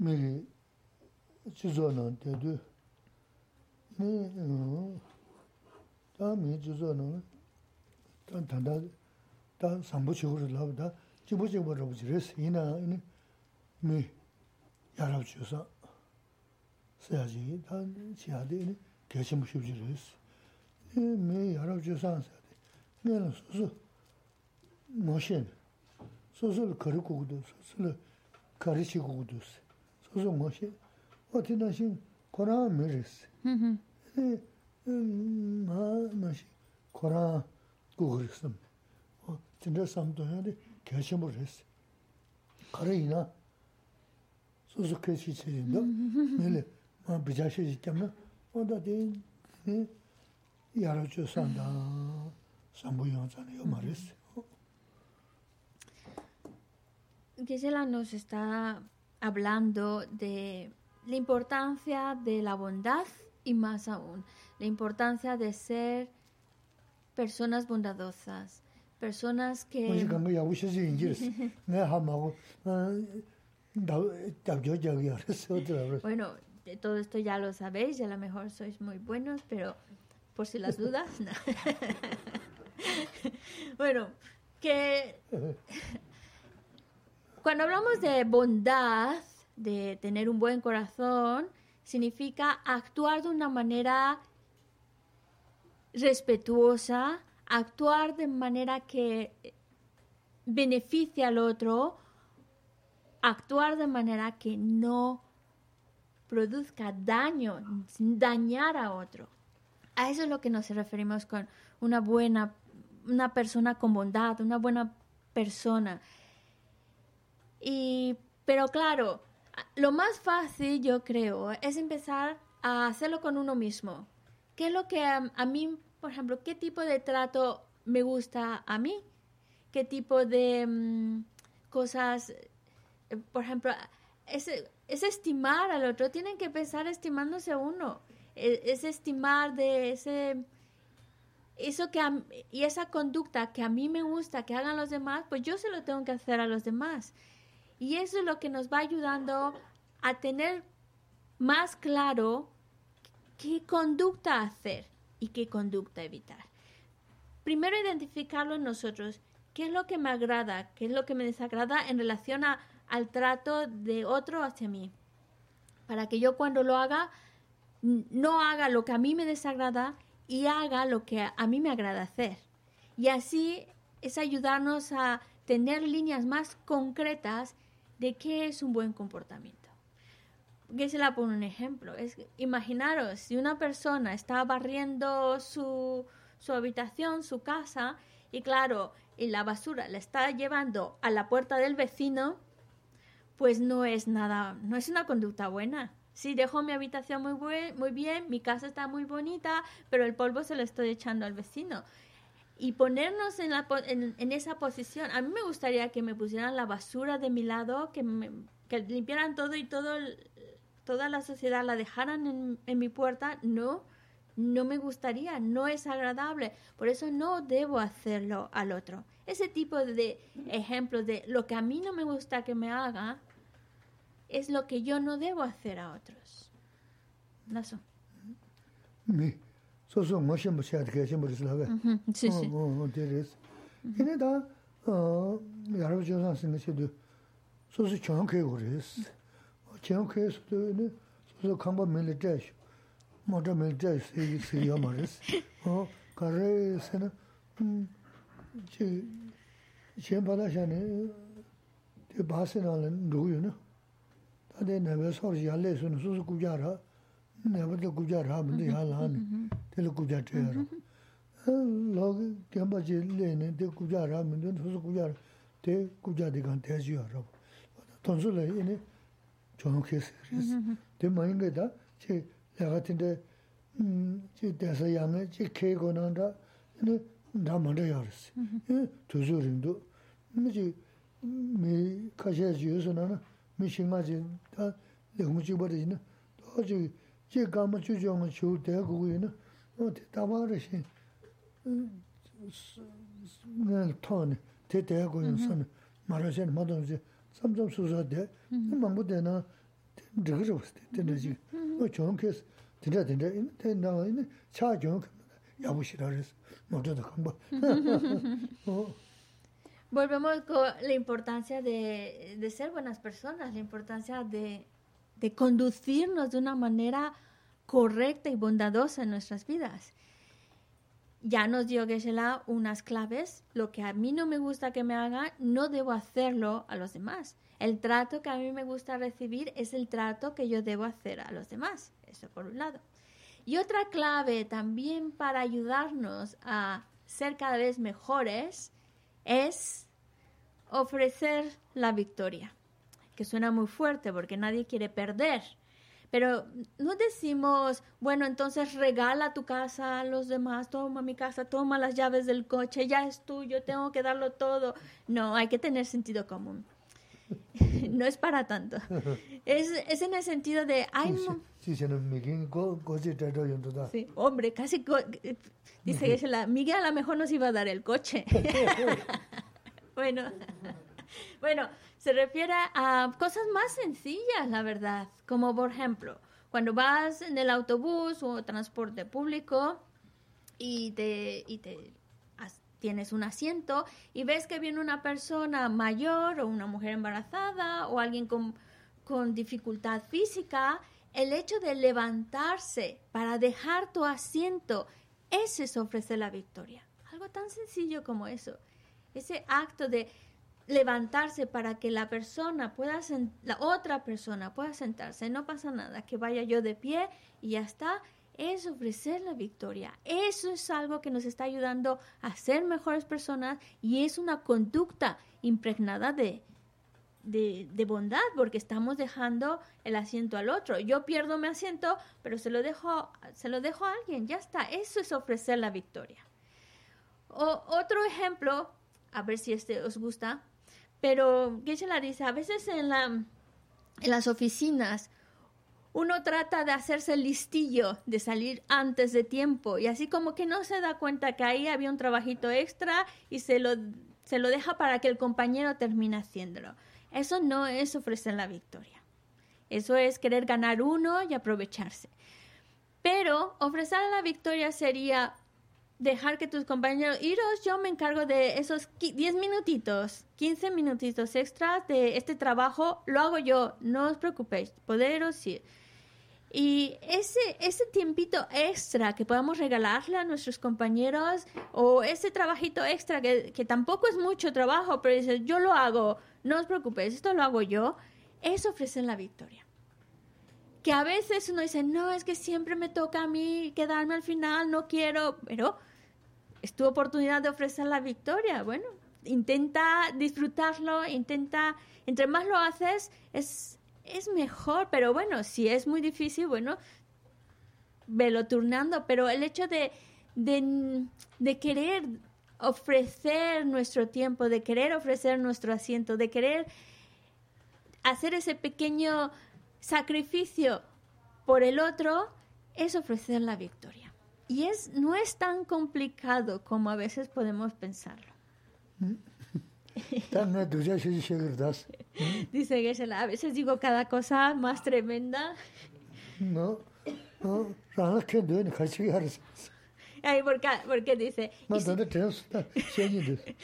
mē rī jizō nā tē dō, mē tā mē jizō nā, tā tāndā, tā sāmbō chī hūrī lāba, tā jibō jibō rāba jī rēs, yīnā mē yā rāba chī sā, sā yā jī, tā chī yā dē, gāchī mū shib jī rēs, mē yā rāba chī sā sā yā dē, mē rā sū sū, 모신 소설 거르고도 소설 가르치고도 소소 모신 어디나신 코라 메르스 음. 음. 마시 코라 고그르스. 어 진짜 삼도 해야지 결심을 했어. 가르이나 소소 캐치치인데 메레 마 비자시 있잖아. 어다 된 예. 야로 주산다. 삼부용자는 요 말했어. Gisela nos está hablando de la importancia de la bondad y más aún, la importancia de ser personas bondadosas, personas que... bueno, de todo esto ya lo sabéis y a lo mejor sois muy buenos, pero por si las dudas, no. bueno, que Cuando hablamos de bondad, de tener un buen corazón, significa actuar de una manera respetuosa, actuar de manera que beneficie al otro, actuar de manera que no produzca daño, dañar a otro. A eso es lo que nos referimos con una buena, una persona con bondad, una buena persona. Y, pero claro, lo más fácil, yo creo, es empezar a hacerlo con uno mismo. ¿Qué es lo que a, mí, por ejemplo, qué tipo de trato me gusta a mí? ¿Qué tipo de mm, cosas, eh, por ejemplo, es, es, estimar al otro? Tienen que empezar estimándose a uno. E, es, estimar de ese eso que y esa conducta que a mí me gusta que hagan los demás, pues yo se lo tengo que hacer a los demás. Y eso es lo que nos va ayudando a tener más claro qué conducta hacer y qué conducta evitar. Primero identificarlo en nosotros, qué es lo que me agrada, qué es lo que me desagrada en relación al trato de otro hacia mí. Para que yo cuando lo haga, no haga lo que a mí me desagrada y haga lo que a mí me agrada hacer. Y así es ayudarnos a tener líneas más concretas de qué es un buen comportamiento. Que se la pone un ejemplo. Es, imaginaros, si una persona está barriendo su, su habitación, su casa, y claro, y la basura la está llevando a la puerta del vecino, pues no es nada, no es una conducta buena. Si dejo mi habitación muy, buen, muy bien, mi casa está muy bonita, pero el polvo se lo estoy echando al vecino y ponernos en, la, en, esa posición. A mí me gustaría que me pusieran la basura de mi lado, que, me, que limpiaran todo y todo toda la sociedad la dejaran en, en, mi puerta. No, no me gustaría, no es agradable. Por eso no debo hacerlo al otro. Ese tipo de ejemplos de lo que a mí no me gusta que me haga es lo que yo no debo hacer a otros. Naso. 소소 모션 뭐 해야 되게 좀 그래서 하고. 어, 어, 되레스. 근데 다 어, 여러 조선 쓰는 것도 소소 정확하게 그랬어. 정확하게 쓰는 소소 강바 밀리테이션. 모터 밀리테이션 이 쓰여 말았어. 어, 가래서는 음, 제 쳔바다샤네 그 바스나는 누구요나? 다들 내가 소리 알레서는 소소 구자라. 내가 또 구자라 하면 돼 할라는. tēli kūjā tēyā rō. Lō kēmbā chē lē nē, tē kūjā rā, mē tē tōsō kūjā rā, tē kūjā tē kāng tē chī yā rō. Tōnsō lē yē nē, chōng kē sē rē sē. Tē mā yīngē tā, chē lē gā tēndē 음, 지 대서 양에 지 케고 난다. 네, 나 먼저 열었어. 예, 두주림도 뭐지 미 가셔 주서는 미 신가지 다 영무지 버리는 어제 chi gāma chū chōnga yu na, mm-hmm. o. Volvemos con la importancia de, de ser buenas personas, la importancia de de conducirnos de una manera correcta y bondadosa en nuestras vidas. Ya nos dio Geshe-la unas claves. Lo que a mí no me gusta que me hagan, no debo hacerlo a los demás. El trato que a mí me gusta recibir es el trato que yo debo hacer a los demás. Eso por un lado. Y otra clave también para ayudarnos a ser cada vez mejores es ofrecer la victoria, que suena muy fuerte porque nadie quiere perder. Pero no decimos, bueno, entonces regala tu casa a los demás, toma mi casa, toma las llaves del coche, ya es tuyo, tengo que darlo todo. No, hay que tener sentido común. no es para tanto. Es, es en el sentido de... Hay sí, hombre, casi... Dice que la Miguel a lo mejor nos iba a dar el coche. bueno, bueno, se refiere a cosas más sencillas, la verdad. Como por ejemplo, cuando vas en el autobús o transporte público y te, y te tienes un asiento y ves que viene una persona mayor o una mujer embarazada o alguien con, con dificultad física, el hecho de levantarse para dejar tu asiento, ese es ofrecer la victoria. Algo tan sencillo como eso. Ese acto de levantarse para que la persona pueda, la otra persona pueda sentarse, no pasa nada, que vaya yo de pie y ya está, es ofrecer la victoria. Eso es algo que nos está ayudando a ser mejores personas y es una conducta impregnada de, de, de, bondad porque estamos dejando el asiento al otro. Yo pierdo mi asiento, pero se lo dejo, se lo dejo a alguien, ya está. Eso es ofrecer la victoria. O, otro ejemplo, a ver si este os gusta, pero Geshe la dice, a veces en, la, en las oficinas uno trata de hacerse listillo, de salir antes de tiempo y así como que no se da cuenta que ahí había un trabajito extra y se lo, se lo deja para que el compañero termine haciéndolo. Eso no es ofrecer la victoria. Eso es querer ganar uno y aprovecharse. Pero ofrecer la victoria sería dejar que tus compañeros, iros, yo me encargo de esos 10 minutitos, 15 minutitos extras de este trabajo, lo hago yo, no os preocupéis, poderos ir. Y ese, ese tiempito extra que podamos regalarle a nuestros compañeros o ese trabajito extra que, que tampoco es mucho trabajo, pero dices, yo lo hago, no os preocupéis, esto lo hago yo, eso ofrece la victoria. Que a veces uno dice, no, es que siempre me toca a mí quedarme al final, no quiero, pero es tu oportunidad de ofrecer la victoria. Bueno, intenta disfrutarlo, intenta, entre más lo haces, es, es mejor, pero bueno, si es muy difícil, bueno, velo turnando, pero el hecho de, de, de querer ofrecer nuestro tiempo, de querer ofrecer nuestro asiento, de querer hacer ese pequeño sacrificio por el otro, es ofrecer la victoria. Y es, no es tan complicado como a veces podemos pensarlo. Dice Geshe, a veces digo cada cosa más tremenda. No, no, Ay, ¿por, qué, ¿Por qué dice?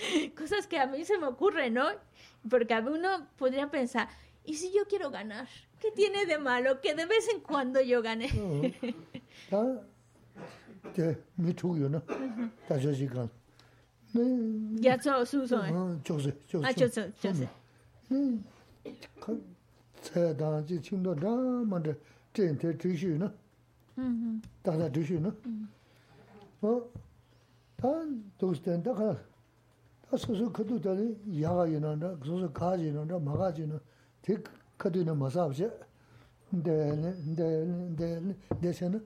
Cosas que a mí se me ocurren, ¿no? Porque a uno podría pensar, ¿y si yo quiero ganar? ¿Qué tiene de malo que de vez en cuando yo gane? 때 미투요 너 다저지 간 야저 수소 저서 저서 아 저서 저서 음 세다지 친도 다만데 텐테 드시나 음 다다 드시나 어단 도스텐다 가 다소소 그도 다니 야가 이나다 그소소 가지는다 마가지는 데 그도는 마사브제 근데 근데 근데 대세는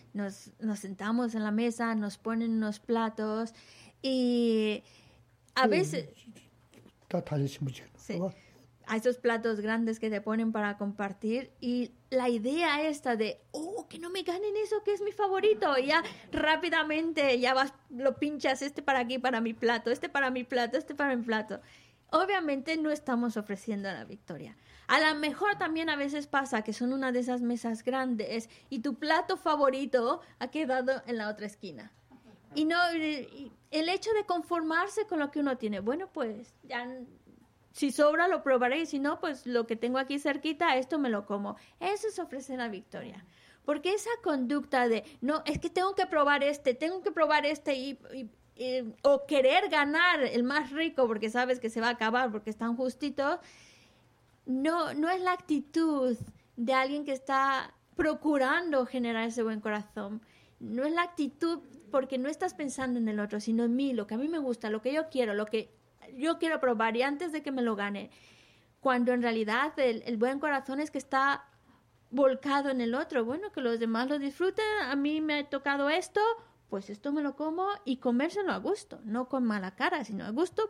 nos, nos sentamos en la mesa, nos ponen unos platos y a veces... Sí, a esos platos grandes que te ponen para compartir y la idea esta de, oh, que no me ganen eso que es mi favorito, y ya rápidamente ya vas, lo pinchas este para aquí, para mi plato, este para mi plato, este para mi plato. Obviamente no estamos ofreciendo la victoria. A lo mejor también a veces pasa que son una de esas mesas grandes y tu plato favorito ha quedado en la otra esquina. Y no, el hecho de conformarse con lo que uno tiene, bueno, pues ya si sobra lo probaré y si no, pues lo que tengo aquí cerquita, esto me lo como. Eso es ofrecer la victoria. Porque esa conducta de, no, es que tengo que probar este, tengo que probar este y- y- o querer ganar el más rico porque sabes que se va a acabar porque están justitos, no, no es la actitud de alguien que está procurando generar ese buen corazón. No es la actitud porque no estás pensando en el otro, sino en mí, lo que a mí me gusta, lo que yo quiero, lo que yo quiero probar y antes de que me lo gane. Cuando en realidad el, el buen corazón es que está volcado en el otro. Bueno, que los demás lo disfruten, a mí me ha tocado esto, pues esto me lo como y comérselo a gusto, no con mala cara, sino a gusto,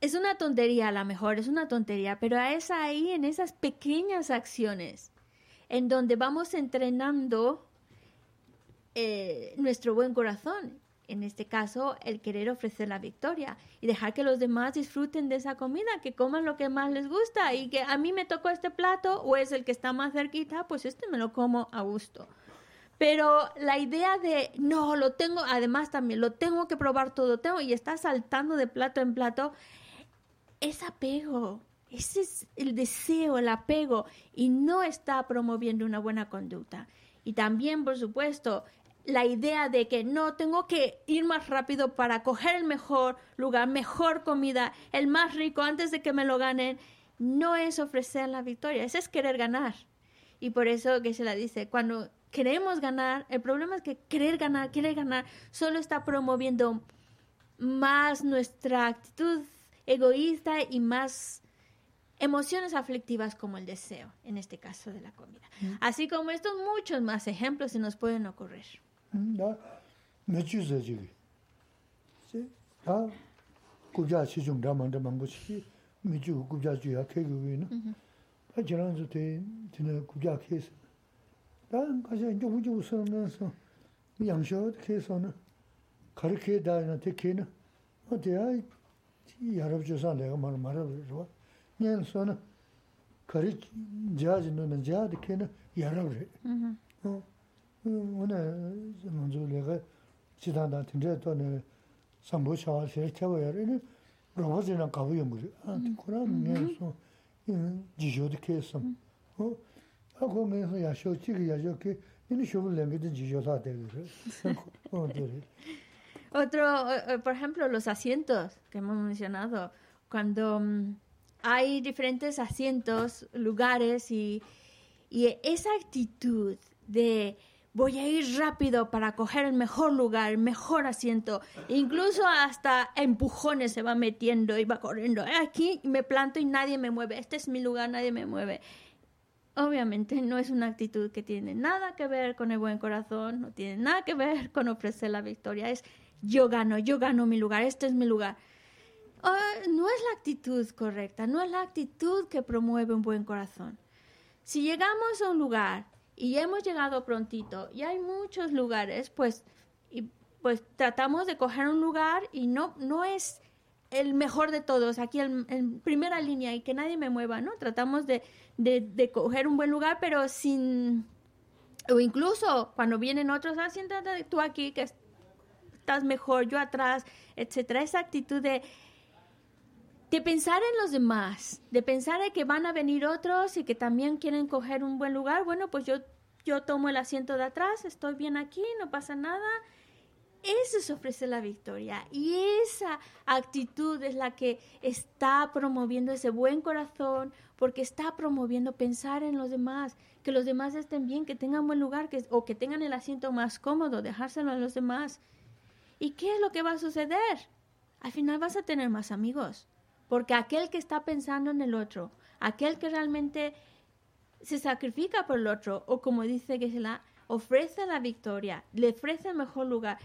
es una tontería a lo mejor, es una tontería, pero es ahí en esas pequeñas acciones en donde vamos entrenando eh, nuestro buen corazón. En este caso, el querer ofrecer la victoria y dejar que los demás disfruten de esa comida, que coman lo que más les gusta y que a mí me tocó este plato o es el que está más cerquita, pues este me lo como a gusto. Pero la idea de, no, lo tengo, además también, lo tengo que probar todo, tengo, y está saltando de plato en plato, es apego, ese es el deseo, el apego, y no está promoviendo una buena conducta. Y también, por supuesto, la idea de que no tengo que ir más rápido para coger el mejor lugar, mejor comida, el más rico antes de que me lo ganen, no es ofrecer la victoria, ese es querer ganar. Y por eso que se la dice, cuando queremos ganar, el problema es que querer ganar, querer ganar, solo está promoviendo más nuestra actitud egoísta y más emociones aflictivas como el deseo, en este caso de la comida. Así como estos muchos más ejemplos se nos pueden ocurrir. 나 yarab chusan lega mara mara rwa. Nyan sona kari jaji nuna jadi kena yarab re. Wana manzu lega chidanda tindaya tohne sambo shawa shaya kyawa yara, ini rwa zina kawu yungu re. Ati kura nyan son jisho di kaya sam. Ako ngan son yasho chigi yasho ki, ini shobu lengi di jisho sa degi re. Otro, eh, eh, por ejemplo, los asientos que hemos mencionado. Cuando mm, hay diferentes asientos, lugares y, y esa actitud de voy a ir rápido para coger el mejor lugar, el mejor asiento, incluso hasta empujones se va metiendo y va corriendo. "Eh, Aquí me planto y nadie me mueve. Este es mi lugar, nadie me mueve. Obviamente no es una actitud que tiene nada que ver con el buen corazón, no tiene nada que ver con ofrecer la victoria. Es yo gano, yo gano mi lugar, este es mi lugar. Ah, no es la actitud correcta, no es la actitud que promueve un buen corazón. Si llegamos a un lugar y hemos llegado prontito y hay muchos lugares, pues, y, pues tratamos de coger un lugar y no, no es el mejor de todos, aquí en, primera línea y que nadie me mueva, ¿no? Tratamos de, de, coger un buen lugar, pero sin... O incluso cuando vienen otros, ah, siéntate tú aquí, que estás mejor, yo atrás, etcétera. Esa actitud de de pensar en los demás, de pensar en que van a venir otros y que también quieren coger un buen lugar, bueno, pues yo, yo tomo el asiento de atrás, estoy bien aquí, no pasa nada. Eso es ofrecer la victoria y esa actitud es la que está promoviendo ese buen corazón porque está promoviendo pensar en los demás, que los demás estén bien, que tengan buen lugar que, o que tengan el asiento más cómodo, dejárselo a los demás. ¿Y qué es lo que va a suceder? Al final vas a tener más amigos porque aquel que está pensando en el otro, aquel que realmente se sacrifica por el otro, o como dice Gesela, ofrece la victoria, le ofrece el mejor lugar,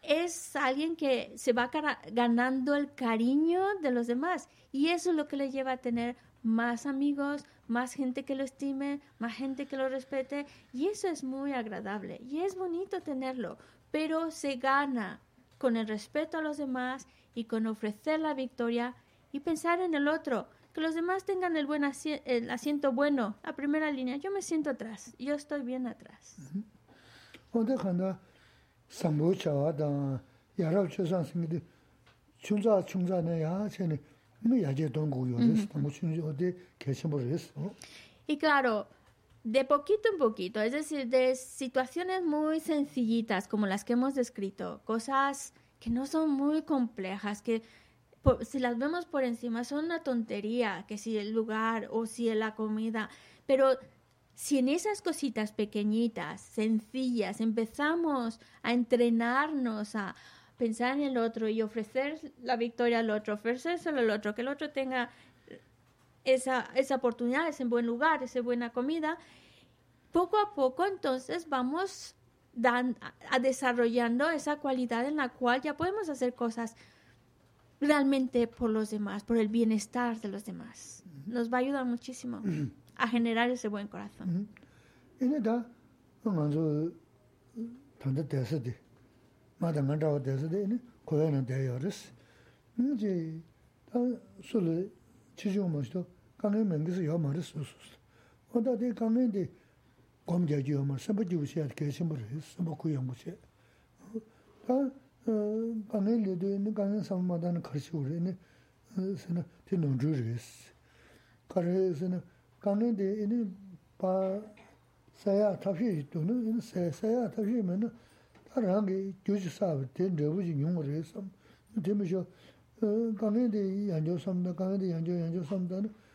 es alguien que se va ganando el cariño de los demás. Y eso es lo que le lleva a tener más amigos, más gente que lo estime, más gente que lo respete. Y eso es muy agradable. Y es bonito tenerlo. Pero se gana con el respeto a los demás y con ofrecer la victoria y pensar en el otro, que los demás tengan el buen el asiento bueno, a primera línea. Yo me siento atrás, yo estoy bien atrás. Y claro, de poquito en poquito, es decir, de situaciones muy sencillitas como las que hemos descrito, cosas que no son muy complejas, que si las vemos por encima, son una tontería, que si el lugar o si la comida, pero si en esas cositas pequeñitas, sencillas, empezamos a entrenarnos a pensar en el otro y ofrecer la victoria al otro, ofrecérselo al otro, que el otro tenga esa, esa oportunidad, ese buen lugar, esa buena comida, poco a poco entonces vamos dan, a desarrollando esa cualidad en la cual ya podemos hacer cosas realmente por los demás, por el bienestar de los demás. Nos va a ayudar muchísimo a generar ese buen corazón. 강에 맹기서 요 말을 쓰스. 어다 대 강에데 검자지 요 말, 선부 주시야 계심을 선부 그 연구세. 다 강에 레도 있는 강에 상마다는 가르치고 그러네. 선은 되는 줄이스. 가르에서는 강에데 이니 바 사야 타피 또는 인 사야 타피면은 다랑게 교주사 된 저부지 용어를 해서 되면서 강에데 양조 삼다 강에데 양조 양조 삼다는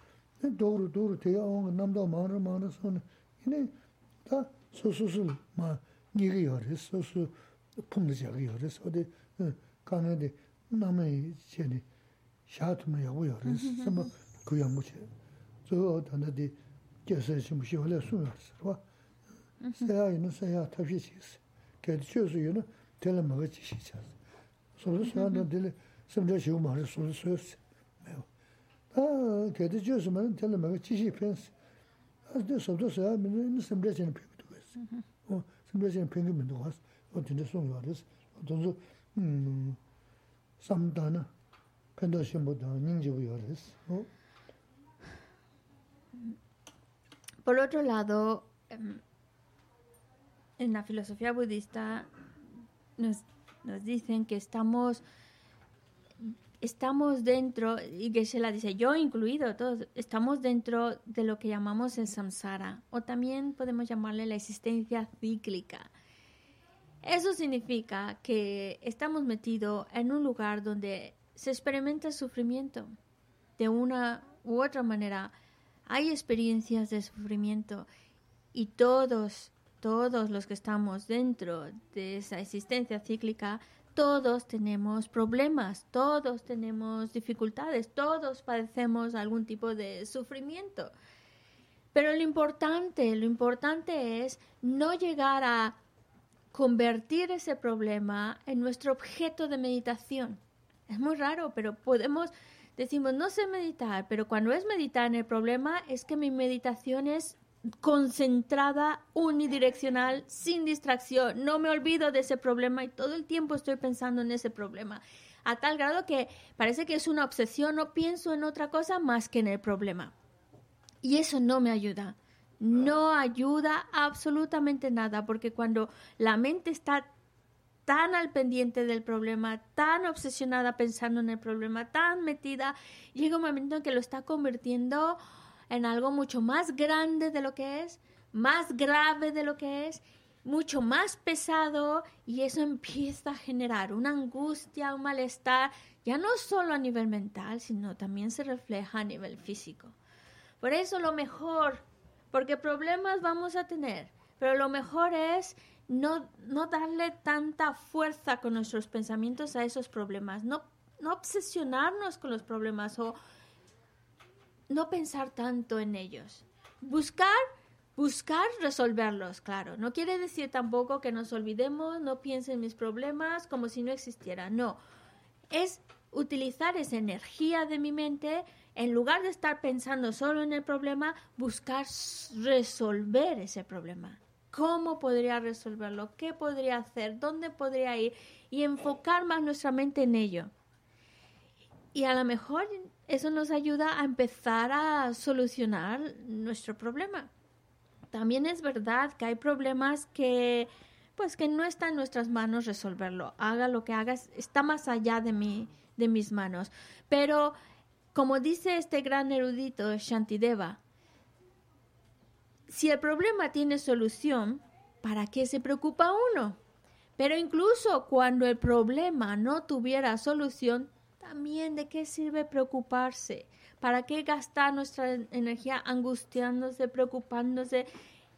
도로 도로 대용 남도 많아 많아 손 이네 다 소소소 마 니리요 소소 풍지요 그래서 어디 가는데 남의 제니 샤트면 야고요 그래서 뭐 그야 뭐지 저 단데 계속 좀 쉬어래 숨었어 봐 세야 있는 세야 타피시 걔도 최소에는 텔레마가 지시자 소소소한테 텔레 심지어 쉬고 말해 소소소 Chō sū mā rē tēlā mā gā chī shī pēn sī. Sā rō sāyā mī nā sāmbā chī nā pēng tū gā sī. Sāmbā chī nā pēng kī mī tū gā sī. Por otro lado, em, en la filosofía budista nos, nos dicen que estamos estamos dentro, y que se la dice yo incluido, todos, estamos dentro de lo que llamamos el samsara, o también podemos llamarle la existencia cíclica. Eso significa que estamos metidos en un lugar donde se experimenta sufrimiento. De una u otra manera, hay experiencias de sufrimiento y todos, todos los que estamos dentro de esa existencia cíclica, todos tenemos problemas, todos tenemos dificultades, todos padecemos algún tipo de sufrimiento. Pero lo importante, lo importante es no llegar a convertir ese problema en nuestro objeto de meditación. Es muy raro, pero podemos, decimos, no sé meditar, pero cuando es meditar en el problema es que mi meditación es concentrada, unidireccional, sin distracción. No me olvido de ese problema y todo el tiempo estoy pensando en ese problema. A tal grado que parece que es una obsesión, no pienso en otra cosa más que en el problema. Y eso no me ayuda. No ayuda absolutamente nada, porque cuando la mente está tan al pendiente del problema, tan obsesionada pensando en el problema, tan metida, llega un momento en que lo está convirtiendo en algo mucho más grande de lo que es, más grave de lo que es, mucho más pesado y eso empieza a generar una angustia, un malestar, ya no solo a nivel mental, sino también se refleja a nivel físico. Por eso lo mejor, porque problemas vamos a tener, pero lo mejor es no, no darle tanta fuerza con nuestros pensamientos a esos problemas, no, no obsesionarnos con los problemas o no pensar tanto en ellos. Buscar, buscar resolverlos, claro. No quiere decir tampoco que nos olvidemos, no piense en mis problemas como si no existiera. No. Es utilizar esa energía de mi mente, en lugar de estar pensando solo en el problema, buscar resolver ese problema. ¿Cómo podría resolverlo? ¿Qué podría hacer? ¿Dónde podría ir? Y enfocar más nuestra mente en ello. Y a lo mejor eso nos ayuda a empezar a solucionar nuestro problema. También es verdad que hay problemas que pues que no está en nuestras manos resolverlo. Haga lo que hagas, está más allá de mí, de mis manos. Pero como dice este gran erudito Shantideva, si el problema tiene solución, ¿para qué se preocupa uno? Pero incluso cuando el problema no tuviera solución, también de qué sirve preocuparse. ¿Para qué gastar nuestra energía angustiándose, preocupándose?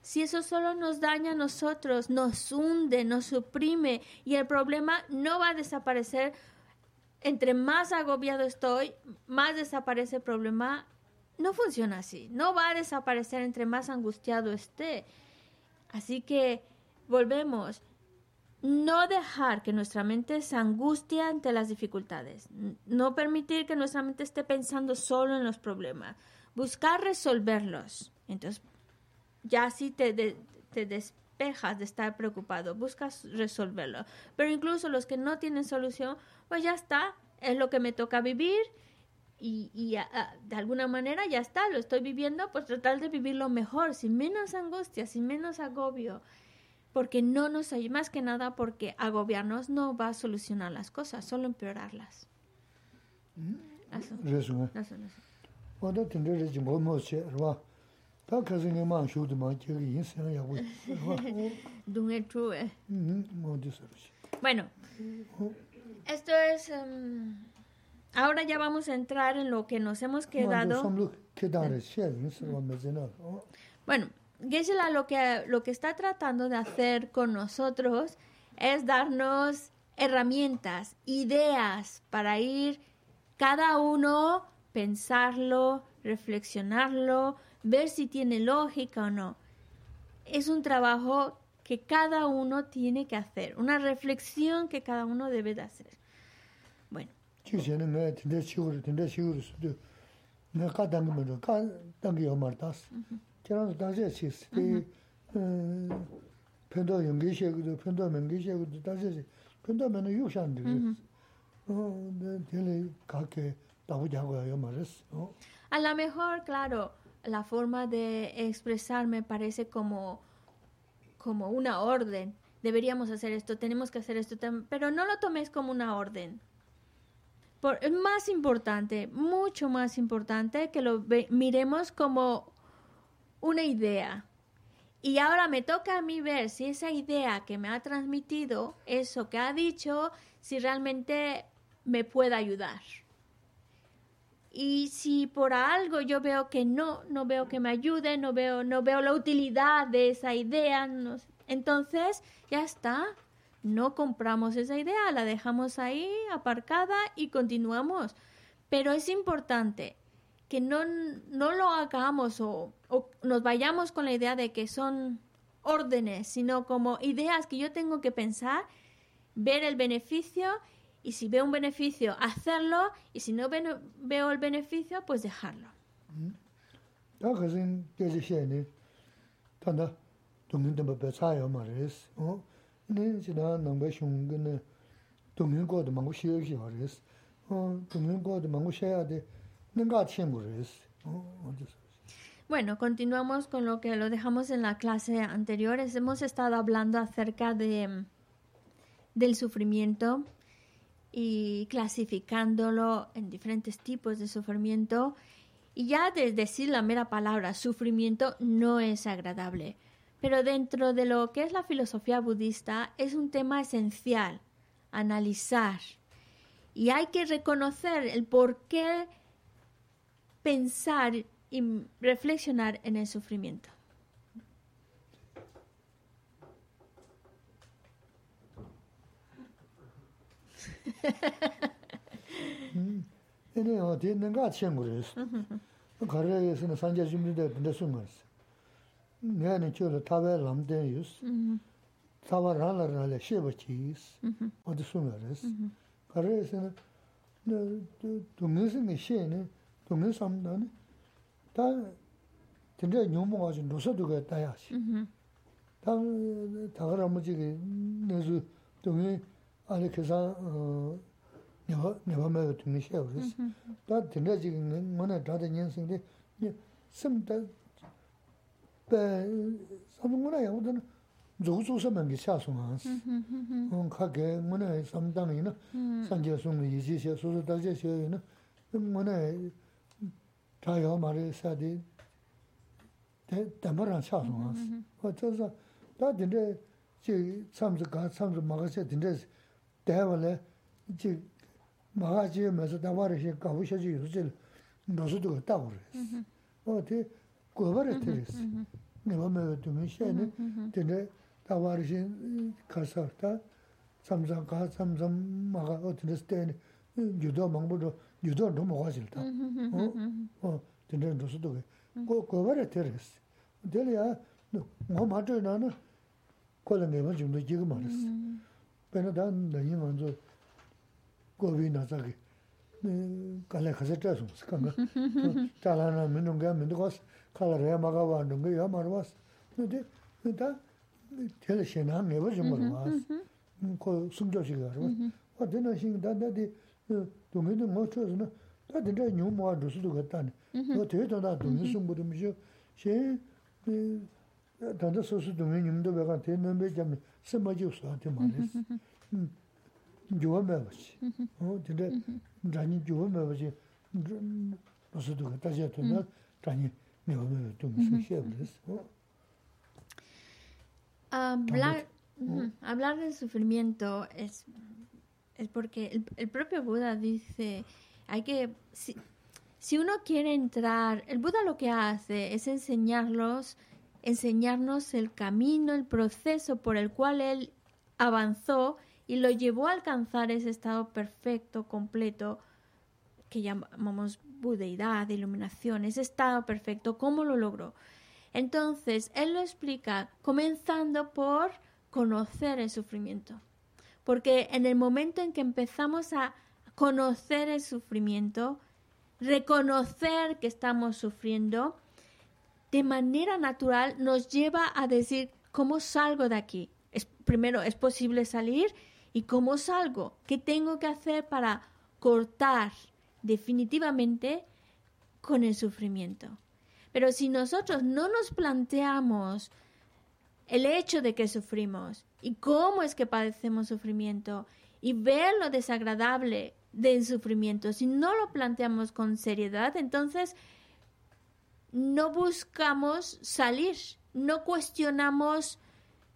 Si eso solo nos daña a nosotros, nos hunde, nos suprime y el problema no va a desaparecer. Entre más agobiado estoy, más desaparece el problema. No funciona así. No va a desaparecer entre más angustiado esté. Así que volvemos no dejar que nuestra mente se angustie ante las dificultades, no permitir que nuestra mente esté pensando solo en los problemas, buscar resolverlos. Entonces, ya si te, te despejas de estar preocupado, buscas resolverlo. Pero incluso los que no tienen solución, pues ya está, es lo que me toca vivir y, y de alguna manera ya está, lo estoy viviendo, pues tratar de vivirlo mejor, sin menos angustia, sin menos agobio porque no nos hay más que nada porque agobiarnos no va a solucionar las cosas, solo empeorarlas. Bueno, esto es... Um, ahora ya vamos a entrar en lo que nos hemos quedado. Bueno, geshe lo que, lo que está tratando de hacer con nosotros es darnos herramientas, ideas para ir cada uno, pensarlo, reflexionarlo, ver si tiene lógica o no. Es un trabajo que cada uno tiene que hacer, una reflexión que cada uno debe de hacer. Bueno. 그런 다제 치스 이 펜도 용기 쉐고도 펜도 mengi 쉐고도 다제 펜도 면은 유산데 어 tiene que yo más a lo mejor claro la forma de expresar me parece como como una orden deberíamos hacer esto tenemos que hacer esto pero no lo tomes como una orden Por, es más importante, mucho más importante que lo miremos como una idea. Y ahora me toca a mí ver si esa idea que me ha transmitido, eso que ha dicho, si realmente me puede ayudar. Y si por algo yo veo que no, no veo que me ayude, no veo, no veo la utilidad de esa idea, entonces ya está. No compramos esa idea, la dejamos ahí aparcada y continuamos. Pero es importante que no, no lo hagamos o, nos vayamos con la idea de que son órdenes, sino como ideas que yo tengo que pensar, ver el beneficio y si veo un beneficio, hacerlo y si no veo, el beneficio, pues dejarlo. tanda Bueno, continuamos con lo que lo dejamos en la clase anterior. Hemos estado hablando acerca de del sufrimiento y clasificándolo en diferentes tipos de sufrimiento. Y ya de decir la mera palabra sufrimiento no es agradable. Pero dentro de lo que es la filosofía budista es un tema esencial, analizar. Y hay que reconocer el por qué pensar y reflexionar en el sufrimiento. ene o nanga chen kare na de she 동네 삼는 다 근데 용모 가지고 노서도가 다야시. 다 다가라무지게 내주 동네 아니 그사 어 내가 내가 말 듣는 게 없어. 다 근데 지금 뭐나 다들 년생데 심다 배 삼문아 야우든 조조서만 게 차송한. 음 가게 뭐나 삼당이나 산제송의 이지시 소소다제시에는 뭐나 chā yā mā rī sā dī, dāmbā rā chā sō ngā sī. Wā chā sā, tā dīndē chī tsam sī gā, tsam sī mā gā chā dīndē sī, dā wā lē, chī mā gā chī mē sā dā wā rī shī gā wū shā chī yū sī nā sū tū gā dā wū rī sī. Wā tī gō bā rī tī rī sī. Nē wā mē wā tū mī shē nī, dīndē dā wā rī shī kā sā, tā tsam sā gā, tsam sā mā gā, wā dīndē sī dā yā nī, 유도 너무 와질다. 어? 어, 근데 너서도 고 고버를 테레스. 데리야 뭐 맞죠 나는 콜은 내가 좀 지금 말했어. 배는 나이 먼저 동해도 뭐 쳐서는 다 진짜 뇽모아 두수도 같다네. 너 대도다 동해 숨부름이죠. 제 단다 소수 동해 님도 배가 되는 배 잠이 쓰마지 없어한테 말했어. 음. 좋아매 버지. 어 근데 자니 좋아매 버지. 무슨도 같다 제가 자니 내가 좀 쉬어버렸어. 아, hablar, hablar del sufrimiento es es porque el, propio Buda dice, hay que, si, si uno quiere entrar, el Buda lo que hace es enseñarlos, enseñarnos el camino, el proceso por el cual él avanzó y lo llevó a alcanzar ese estado perfecto, completo, que llamamos budeidad, iluminación, ese estado perfecto, ¿cómo lo logró? Entonces, él lo explica comenzando por conocer el sufrimiento. Porque en el momento en que empezamos a conocer el sufrimiento, reconocer que estamos sufriendo, de manera natural nos lleva a decir, ¿cómo salgo de aquí? Es, primero, ¿es posible salir? ¿Y cómo salgo? ¿Qué tengo que hacer para cortar definitivamente con el sufrimiento? Pero si nosotros no nos planteamos el hecho de que sufrimos y cómo es que padecemos sufrimiento y ver lo desagradable del sufrimiento, si no lo planteamos con seriedad, entonces no buscamos salir, no cuestionamos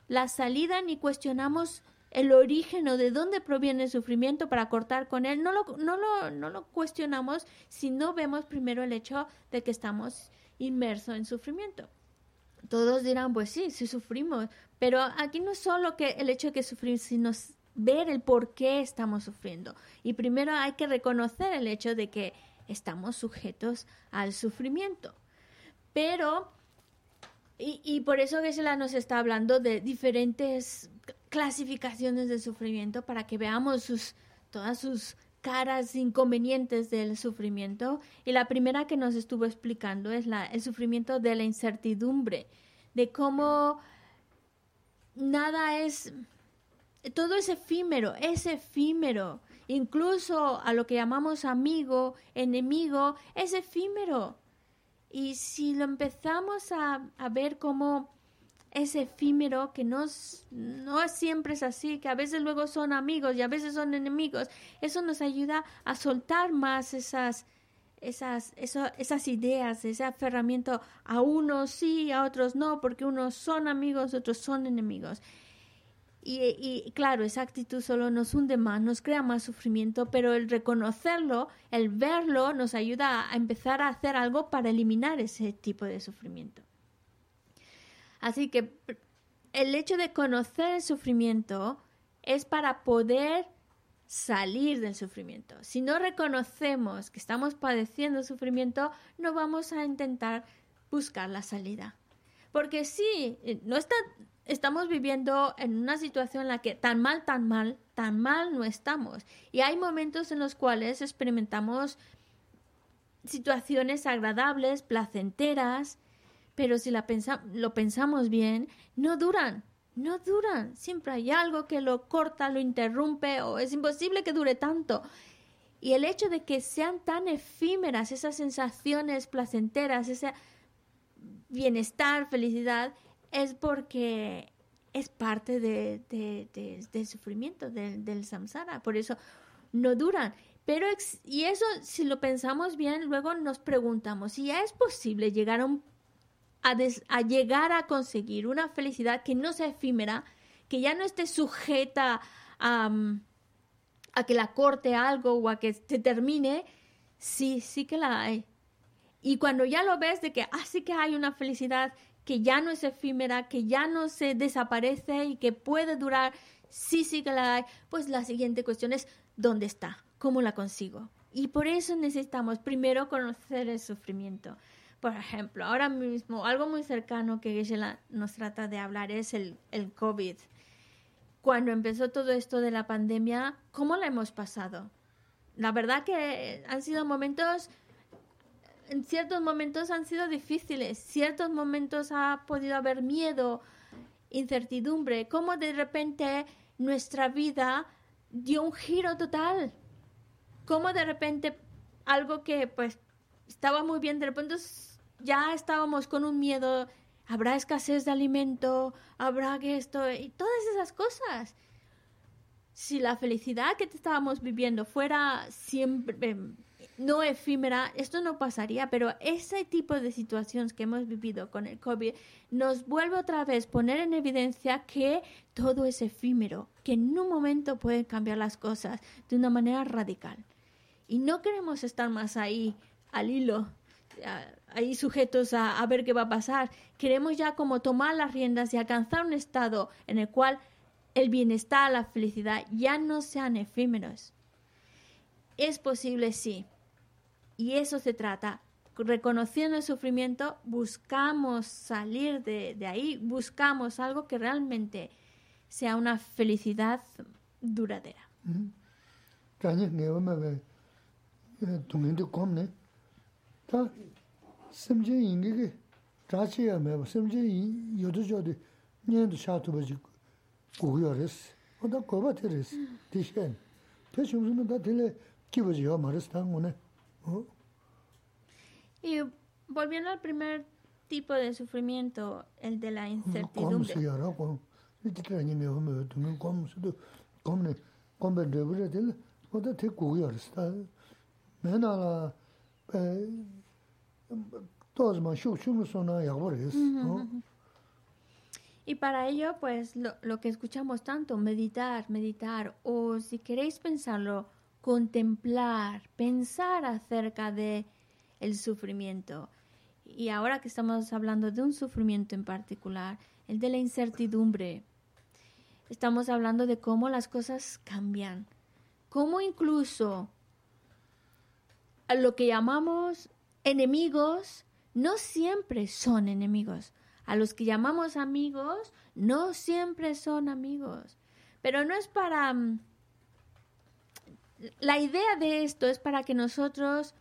la salida ni cuestionamos el origen o de dónde proviene el sufrimiento para cortar con él, no lo, no lo, no lo cuestionamos si no vemos primero el hecho de que estamos inmersos en sufrimiento. Todos dirán, pues sí, sí sufrimos, pero aquí no es solo que el hecho de que sufrimos, sino ver el por qué estamos sufriendo. Y primero hay que reconocer el hecho de que estamos sujetos al sufrimiento. Pero, y, y por eso Gesela nos está hablando de diferentes clasificaciones de sufrimiento para que veamos sus, todas sus caras inconvenientes del sufrimiento. Y la primera que nos estuvo explicando es la, el sufrimiento de la incertidumbre, de cómo nada es, todo es efímero, es efímero. Incluso a lo que llamamos amigo, enemigo, es efímero. Y si lo empezamos a, ver como es efímero, que no, no siempre es así, que a veces luego son amigos y a veces son enemigos, eso nos ayuda a soltar más esas, esas, esas ideas, ese aferramiento a unos sí, a otros no, porque unos son amigos, otros son enemigos. Y, claro, esa actitud solo nos hunde más, nos crea más sufrimiento, pero el reconocerlo, el verlo, nos ayuda a empezar a hacer algo para eliminar ese tipo de sufrimiento. Así que el hecho de conocer el sufrimiento es para poder salir del sufrimiento. Si no reconocemos que estamos padeciendo sufrimiento, no vamos a intentar buscar la salida. Porque sí, eh, no está, estamos viviendo en una situación en la que tan mal, tan mal, tan mal no estamos. Y hay momentos en los cuales experimentamos situaciones agradables, placenteras, pero si la lo pensamos bien, no duran, no duran. Siempre hay algo que lo corta, lo interrumpe o es imposible que dure tanto. Y el hecho de que sean tan efímeras esas sensaciones placenteras, ese bienestar, felicidad, es porque es parte de, del sufrimiento, del samsara. Por eso no duran. Pero, y eso, si lo pensamos bien, luego nos preguntamos si ya es posible llegar a, a, llegar a conseguir una felicidad que no sea efímera, que ya no esté sujeta a, a que la corte algo o a que se termine. Sí, sí que la hay. Y cuando ya lo ves de que, ah, sí que hay una felicidad que ya no es efímera, que ya no se desaparece y que puede durar, sí, sí que la hay, pues la siguiente cuestión es, ¿dónde está? ¿Cómo la consigo? Y por eso necesitamos primero conocer el sufrimiento. Por ejemplo, ahora mismo, algo muy cercano que Gisela nos trata de hablar es el, el COVID. Cuando empezó todo esto de la pandemia, ¿cómo la hemos pasado? La verdad que han sido momentos en ciertos momentos han sido difíciles, ciertos momentos ha podido haber miedo, incertidumbre, como de repente nuestra vida dio un giro total, como de repente algo que pues estaba muy bien, de repente ya estábamos con un miedo, habrá escasez de alimento, habrá que esto y todas esas cosas. Si la felicidad que estábamos viviendo fuera siempre em, no efímera, esto no pasaría, pero ese tipo de situaciones que hemos vivido con el COVID nos vuelve otra vez poner en evidencia que todo es efímero, que en un momento pueden cambiar las cosas de una manera radical. Y no queremos estar más ahí al hilo, ahí sujetos a, a ver qué va a pasar. Queremos ya como tomar las riendas y alcanzar un estado en el cual el bienestar, la felicidad ya no sean efímeros. Es posible, sí, y eso se trata. Reconociendo el sufrimiento, buscamos salir de, ahí, buscamos algo que realmente sea una felicidad duradera. 다 심지 인기게 자치야 매버 심지 요도저도 년도 샤도 버지 고요레스. 온다 고바테레스. 디셴 대충은 다 들레 기버지요 말스 당 오네. 어? Y volviendo al primer tipo de sufrimiento, el de la incertidumbre. Y para ello, pues lo, lo, que escuchamos tanto, meditar, meditar, o si queréis pensarlo, contemplar, pensar acerca de el sufrimiento. Y ahora que estamos hablando de un sufrimiento en particular, el de la incertidumbre, estamos hablando de cómo las cosas cambian, cómo incluso a lo que llamamos enemigos no siempre son enemigos. A los que llamamos amigos no siempre son amigos. Pero no es para... Mm, la idea de esto es para que nosotros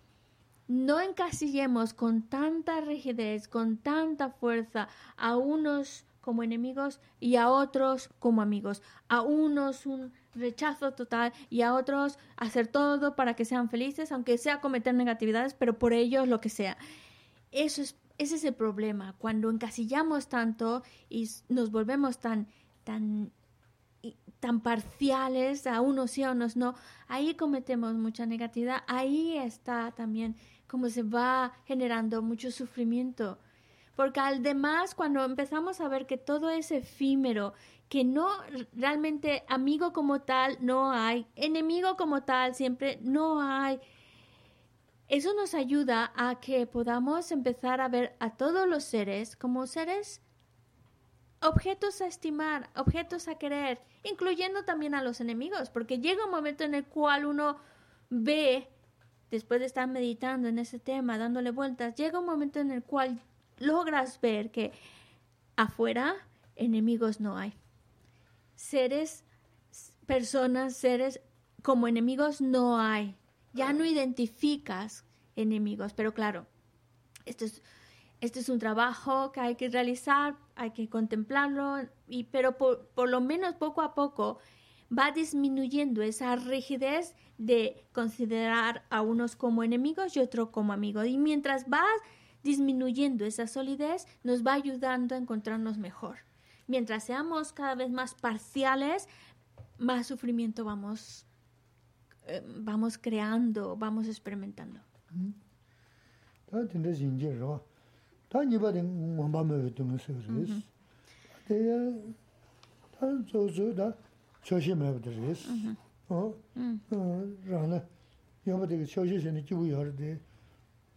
no encasillemos con tanta rigidez, con tanta fuerza a unos como enemigos y a otros como amigos. A unos un rechazo total y a otros hacer todo para que sean felices, aunque sea cometer negatividades, pero por ellos lo que sea. Eso es, ese es el problema. Cuando encasillamos tanto y nos volvemos tan, tan tan parciales, a unos sí, a unos no, ahí cometemos mucha negatividad, ahí está también como se va generando mucho sufrimiento. Porque además cuando empezamos a ver que todo es efímero, que no realmente amigo como tal no hay, enemigo como tal siempre no hay, eso nos ayuda a que podamos empezar a ver a todos los seres como seres objetos a estimar, objetos a querer, incluyendo también a los enemigos, porque llega un momento en el cual uno ve, después de estar meditando en ese tema, dándole vueltas, llega un momento en el cual logras ver que afuera enemigos no hay. Seres, personas, seres como enemigos no hay. Ya no identificas enemigos, pero claro, esto es este es un trabajo que hay que realizar, hay que contemplarlo, y, pero por, por lo menos poco a poco va disminuyendo esa rigidez de considerar a unos como enemigos y otros como amigos. Y mientras va disminuyendo esa solidez, nos va ayudando a encontrarnos mejor. Mientras seamos cada vez más parciales, más sufrimiento vamos, eh, vamos creando, vamos experimentando. Mm-hmm. tā nipa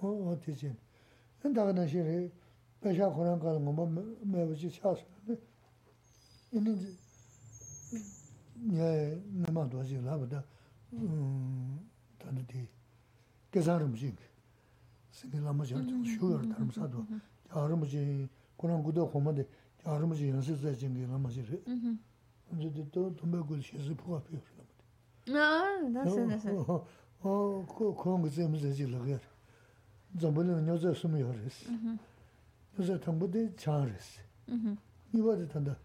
kāchā rā dā pāshā dā, mō bā mē bā tū nī chī yā rī sī, wā tī chī. Nī tā kā nā shī rī, pāshā khurāng kā rā mō bā mē bā chī chā sā rā, nī nyā yā nā mā tuwa chī lā bā dā, tā nā tī, kē sā rā mō chī, sī kī lā mā chā rā, shū yā rā tā rā mā sā tuwa, 아르무지 그런 것도 고만데 아르무지 연습자 진게 남아지래. 음. 근데 또 돈배고 시스 포가 필요 아, 나서 나서. 어, 그 그런 거 좀 이제 지르 zambulin nyoze sumi yoris. Nyoze tangbude charis. Iwadi tanda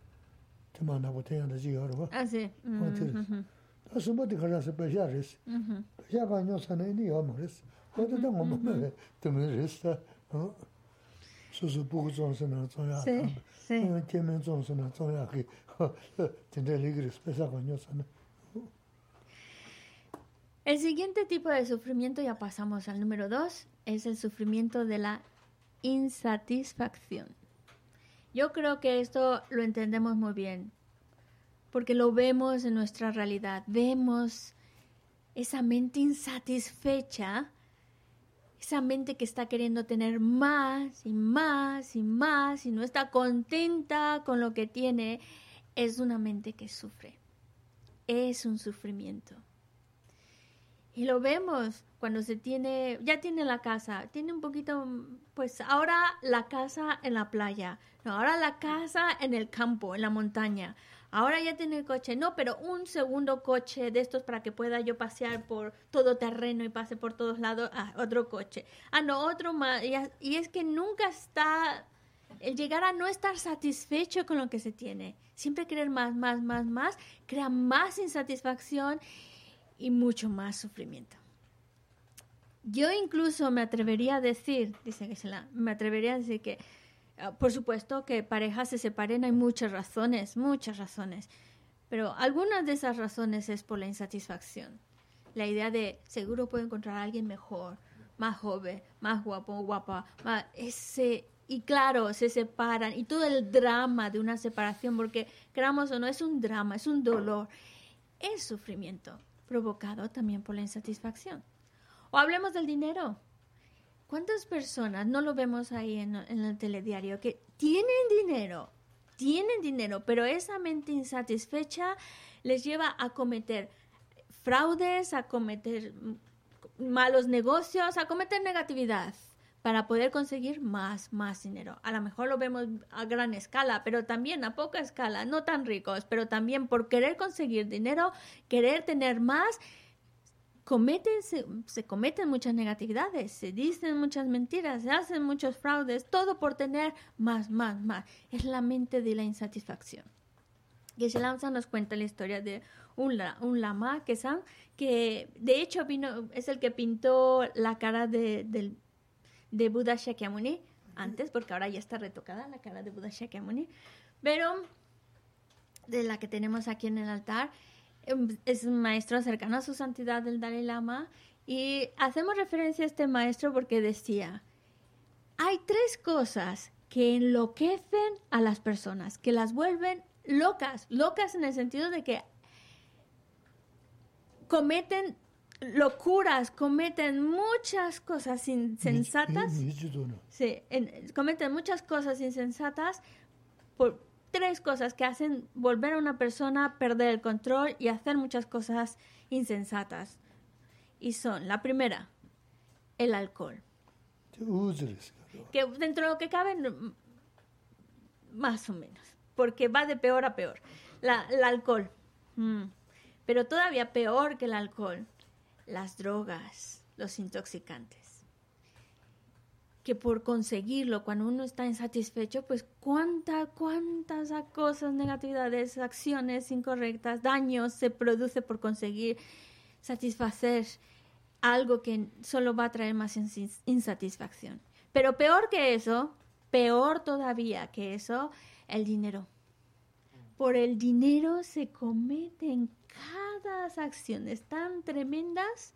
tima nabu teyanda ji yorwa. Ah, Asi. Ontiris. Mm-hmm, mm-hmm. Ta sumbadi karasi pesha ris. Mm-hmm. Pesha pa nyosa na ini yoma ris. Wadi ta ngomba mewe tumi ris ta. Susu buku zonsi na zonya tamba. Si. Kemen zonsi na zonya ki. Tinde ligiris pesha pa nyosa na. El siguiente tipo de sufrimiento, ya pasamos al número dos, es el sufrimiento de la insatisfacción. Yo creo que esto lo entendemos muy bien, porque lo vemos en nuestra realidad, vemos esa mente insatisfecha esa mente que está queriendo tener más y más y más y no está contenta con lo que tiene, es una mente que sufre. Es un sufrimiento. Y lo vemos cuando se tiene, ya tiene la casa, tiene un poquito, pues ahora la casa en la playa, no, ahora la casa en el campo, en la montaña, Ahora ya tiene el coche, no, pero un segundo coche de estos para que pueda yo pasear por todo terreno y pase por todos lados. Ah, otro coche. Ah, no, otro más. Y, es que nunca está, el llegar a no estar satisfecho con lo que se tiene. Siempre querer más, más, más, más, crea más insatisfacción y mucho más sufrimiento. Yo incluso me atrevería a decir, dice que se la, me atrevería a decir que Ah, por supuesto que parejas se separen, hay muchas razones, muchas razones, pero algunas de esas razones es por la insatisfacción. La idea de seguro puedo encontrar a alguien mejor, más joven, más guapo, guapa, más ese y claro, se separan y todo el drama de una separación, porque creamos o no, es un drama, es un dolor, es sufrimiento provocado también por la insatisfacción. O hablemos del dinero. ¿Cuántas personas, no lo vemos ahí en, el telediario, que tienen dinero, tienen dinero, pero esa mente insatisfecha les lleva a cometer fraudes, a cometer malos negocios, a cometer negatividad para poder conseguir más, más dinero. A lo mejor lo vemos a gran escala, pero también a poca escala, no tan ricos, pero también por querer conseguir dinero, querer tener más, cometen, se, cometen muchas negatividades, se dicen muchas mentiras, se hacen muchos fraudes, todo por tener más, más, más. Es la mente de la insatisfacción. se lanza nos cuenta la historia de un, un lama que, que de hecho vino, es el que pintó la cara de, del de Buda Shakyamuni antes, porque ahora ya está retocada la cara de Buda Shakyamuni, pero de la que tenemos aquí en el altar, em, es un maestro cercano a su santidad del Dalai Lama y hacemos referencia a este maestro porque decía, hay tres cosas que enloquecen a las personas, que las vuelven locas, locas en el sentido de que cometen locuras, cometen muchas cosas insensatas. Sí, cometen muchas cosas insensatas por tres cosas que hacen volver a una persona a perder el control y hacer muchas cosas insensatas. Y son, la primera, el alcohol. Que dentro de lo que cabe, más o menos, porque va de peor a peor. La, el alcohol. Mm. Pero todavía peor que el alcohol las drogas, los intoxicantes. Que por conseguirlo, cuando uno está insatisfecho, pues cuántas, cuántas cosas, negatividades, acciones incorrectas, daños se produce por conseguir satisfacer algo que solo va a traer más insatisfacción. Pero peor que eso, peor todavía que eso, el dinero. Por el dinero se cometen cada acciones tan tremendas,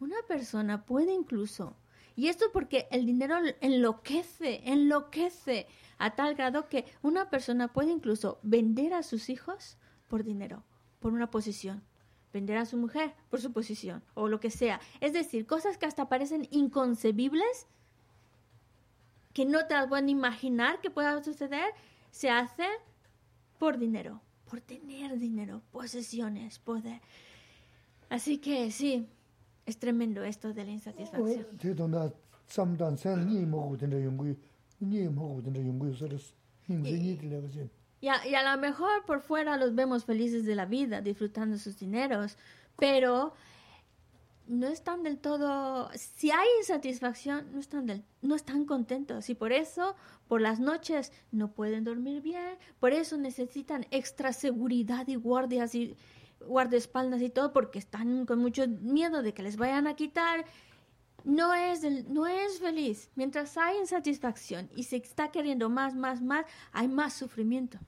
una persona puede incluso, y esto porque el dinero enloquece, enloquece a tal grado que una persona puede incluso vender a sus hijos por dinero, por una posición, vender a su mujer por su posición o lo que sea. Es decir, cosas que hasta parecen inconcebibles, que no te las pueden imaginar que pueda suceder, se hacen por dinero por tener dinero, posesiones, poder. Así que sí, es tremendo esto de la insatisfacción. Y a, y a lo mejor por fuera los vemos felices de la vida, disfrutando sus dineros, pero no están del todo, si hay insatisfacción, no están, del, no están contentos y por eso por las noches no pueden dormir bien, por eso necesitan extra seguridad y guardias y guardaespaldas y todo porque están con mucho miedo de que les vayan a quitar. No es, no es feliz. Mientras hay insatisfacción y se está queriendo más, más, más, hay más sufrimiento.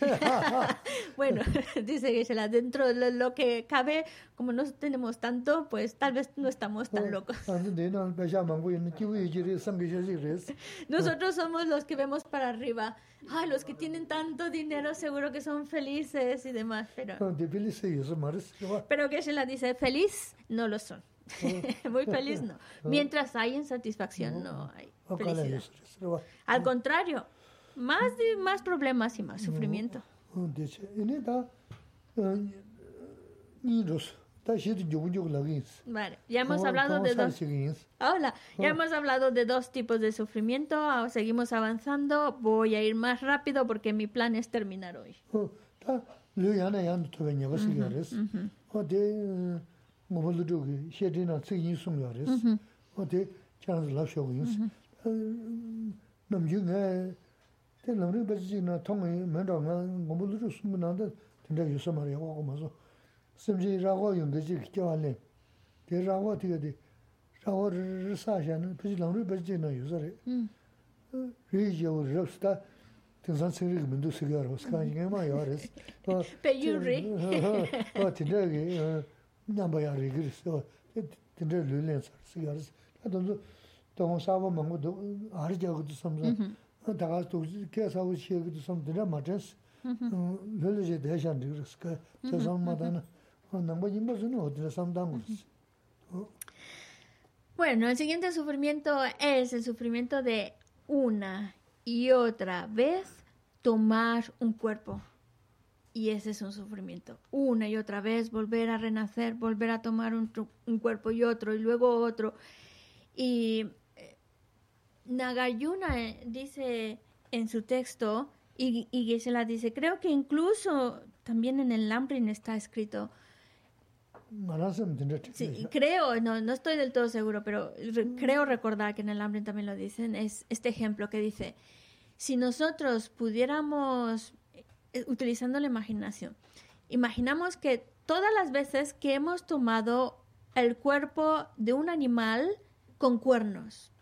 bueno, dice Gisela, dentro de lo que cabe, como no tenemos tanto, pues tal vez no estamos tan locos. Nosotros somos los que vemos para arriba. Ay, los que tienen tanto dinero seguro que son felices y demás, pero... Pero Gisela dice, feliz no lo son. Muy feliz no. Mientras hay insatisfacción no hay felicidad. Al contrario, más, más problemas y más sufrimiento. Vale, ya hemos hablado de dos. Hola, ya hemos hablado de dos tipos de sufrimiento. Ah, seguimos avanzando. Voy a ir más rápido porque mi plan es terminar hoy. Nā yung Te lamrik bachi na tongi menda nga ngombo luru sumbu nanda tanda yusa mara yawa kwa maso. Simchi ragwa yungda chi kiawa le. Te ragwa tiga di ragwa risa xa na bachi lamrik bachi na yusa re. Rui yawa rabsi ta tinsan sikrik mindu sikya rho, sikaan inga ma yawa res. Pe yu re. Tanda ki nyamba ya re giris. Tanda lulen sar sikya res. Tanda tongo sawa mangu do, ahari jagu tu samsa. Tā tō tō ngō sā bā mā ngō tō ā rī jā gō tō sā mā 다가 또 계산하고 시에도 좀 드려 맞았어. 별로지 대상 드렸을까? 세상마다는 Bueno, el siguiente sufrimiento es el sufrimiento de una y otra vez tomar un cuerpo. Y ese es un sufrimiento. Una y otra vez volver a renacer, volver a tomar un, cuerpo y otro, y luego otro. Y eh, Nagayuna eh, dice en su texto, y, y la dice, creo que incluso también en el Lambrin está escrito, Sí, creo, no, no estoy del todo seguro, pero creo recordar que en el hambre también lo dicen, es este ejemplo que dice, si nosotros pudiéramos, eh, utilizando la imaginación, imaginamos que todas las veces que hemos tomado el cuerpo de un animal con cuernos,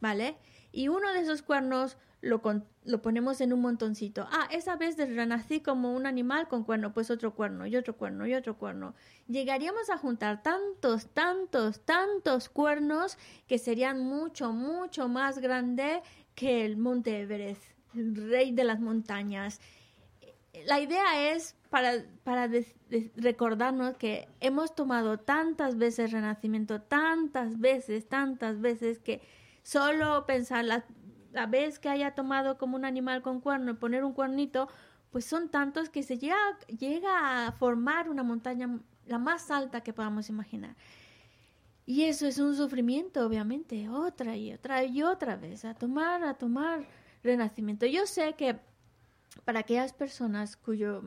¿vale? Y uno de esos cuernos lo, lo ponemos en un montoncito. Ah, esa vez renací como un animal con cuerno, pues otro cuerno y otro cuerno y otro cuerno. Llegaríamos a juntar tantos, tantos, tantos cuernos que serían mucho, mucho más grande que el monte Everest, el rey de las montañas. La idea es para, para recordarnos que hemos tomado tantas veces renacimiento, tantas veces, tantas veces que solo pensar las la vez que haya tomado como un animal con cuerno y poner un cuernito, pues son tantos que se llega, llega a formar una montaña la más alta que podamos imaginar. Y eso es un sufrimiento, obviamente, otra y otra y otra vez, a tomar, a tomar renacimiento. Yo sé que para aquellas personas cuyo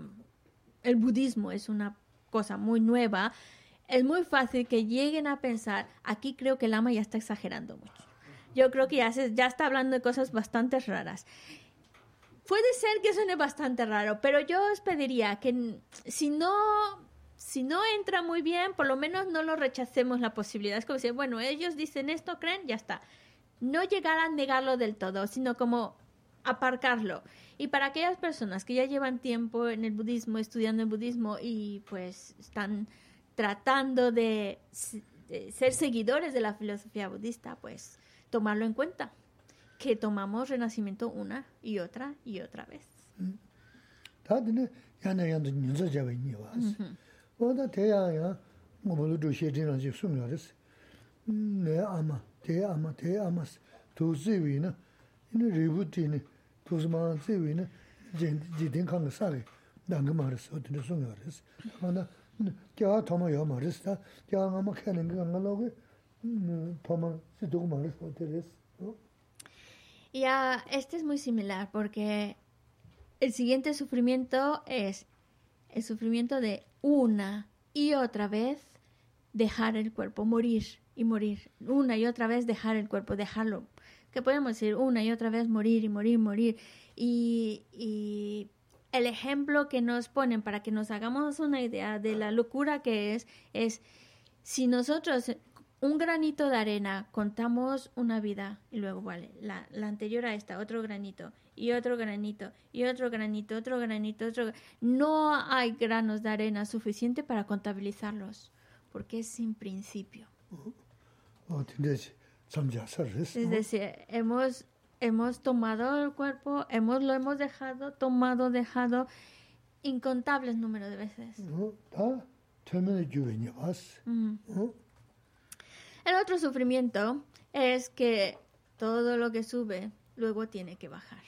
el budismo es una cosa muy nueva, es muy fácil que lleguen a pensar, aquí creo que el ama ya está exagerando mucho yo creo que ya, se, ya está hablando de cosas bastante raras. Puede ser que suene bastante raro, pero yo os pediría que si no, si no entra muy bien, por lo menos no lo rechacemos la posibilidad. Es como decir, bueno, ellos dicen esto, creen, ya está. No llegar a negarlo del todo, sino como aparcarlo. Y para aquellas personas que ya llevan tiempo en el budismo, estudiando el budismo y pues están tratando de ser seguidores de la filosofía budista, pues tomarlo en cuenta, que tomamos renacimiento una y otra y otra vez. Y este es muy similar porque el siguiente sufrimiento es el sufrimiento de una y otra vez dejar el cuerpo, morir y morir, una y otra vez dejar el cuerpo, dejarlo. Que podemos decir una y otra vez morir y morir, morir. Y, y el ejemplo que nos ponen para que nos hagamos una idea de la locura que es, es si nosotros un granito de arena, contamos una vida y luego, vale, la, anterior a esta, otro granito y otro granito y otro granito, otro granito, otro. No hay granos de arena suficiente para contabilizarlos, porque es sin principio. Es decir, hemos, hemos tomado el cuerpo, hemos, lo hemos dejado, tomado, dejado incontables números de veces. El otro sufrimiento es que todo lo que sube luego tiene que bajar.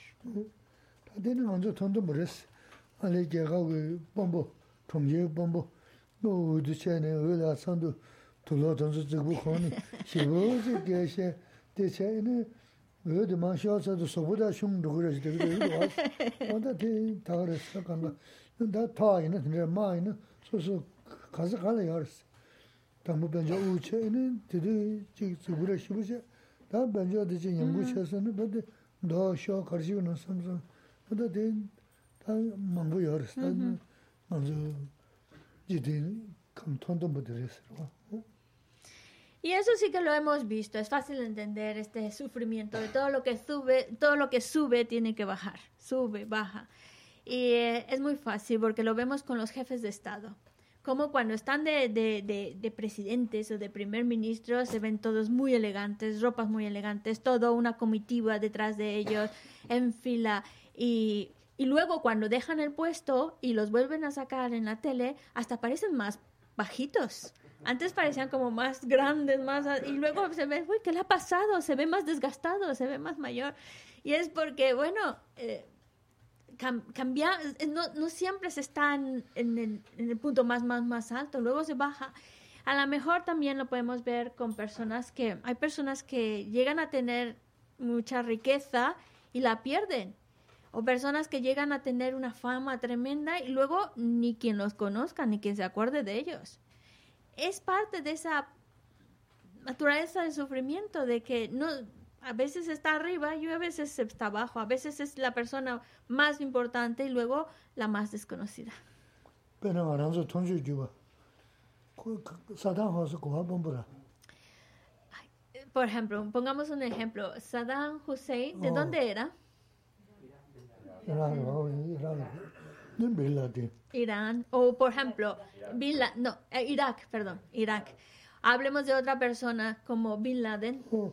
Y eso sí que lo hemos visto, es fácil entender este sufrimiento de todo lo que sube, todo lo que sube tiene que bajar, sube, baja. Y eh, es muy fácil porque lo vemos con los jefes de Estado como cuando están de, de, de, presidentes o de primer ministro se ven todos muy elegantes, ropas muy elegantes, todo una comitiva detrás de ellos en fila y, y luego cuando dejan el puesto y los vuelven a sacar en la tele, hasta parecen más bajitos. Antes parecían como más grandes, más... Y luego se ve, uy, ¿qué le ha pasado? Se ve más desgastado, se ve más mayor. Y es porque, bueno, eh, cambia, eh, no, no, siempre se está en, el, en, el, punto más, más, más alto, luego se baja. A lo mejor también lo podemos ver con personas que, hay personas que llegan a tener mucha riqueza y la pierden. O personas que llegan a tener una fama tremenda y luego ni quien los conozca, ni quien se acuerde de ellos. Es parte de esa naturaleza de sufrimiento, de que no, a veces está arriba y a veces está abajo, a veces es la persona más importante y luego la más desconocida. Por ejemplo, pongamos un ejemplo, Saddam Hussein, ¿de oh. dónde era? Irán. O por ejemplo, Bin Laden, no, eh, Irak, perdón, Irak. Hablemos de otra persona como Bin Laden. Oh,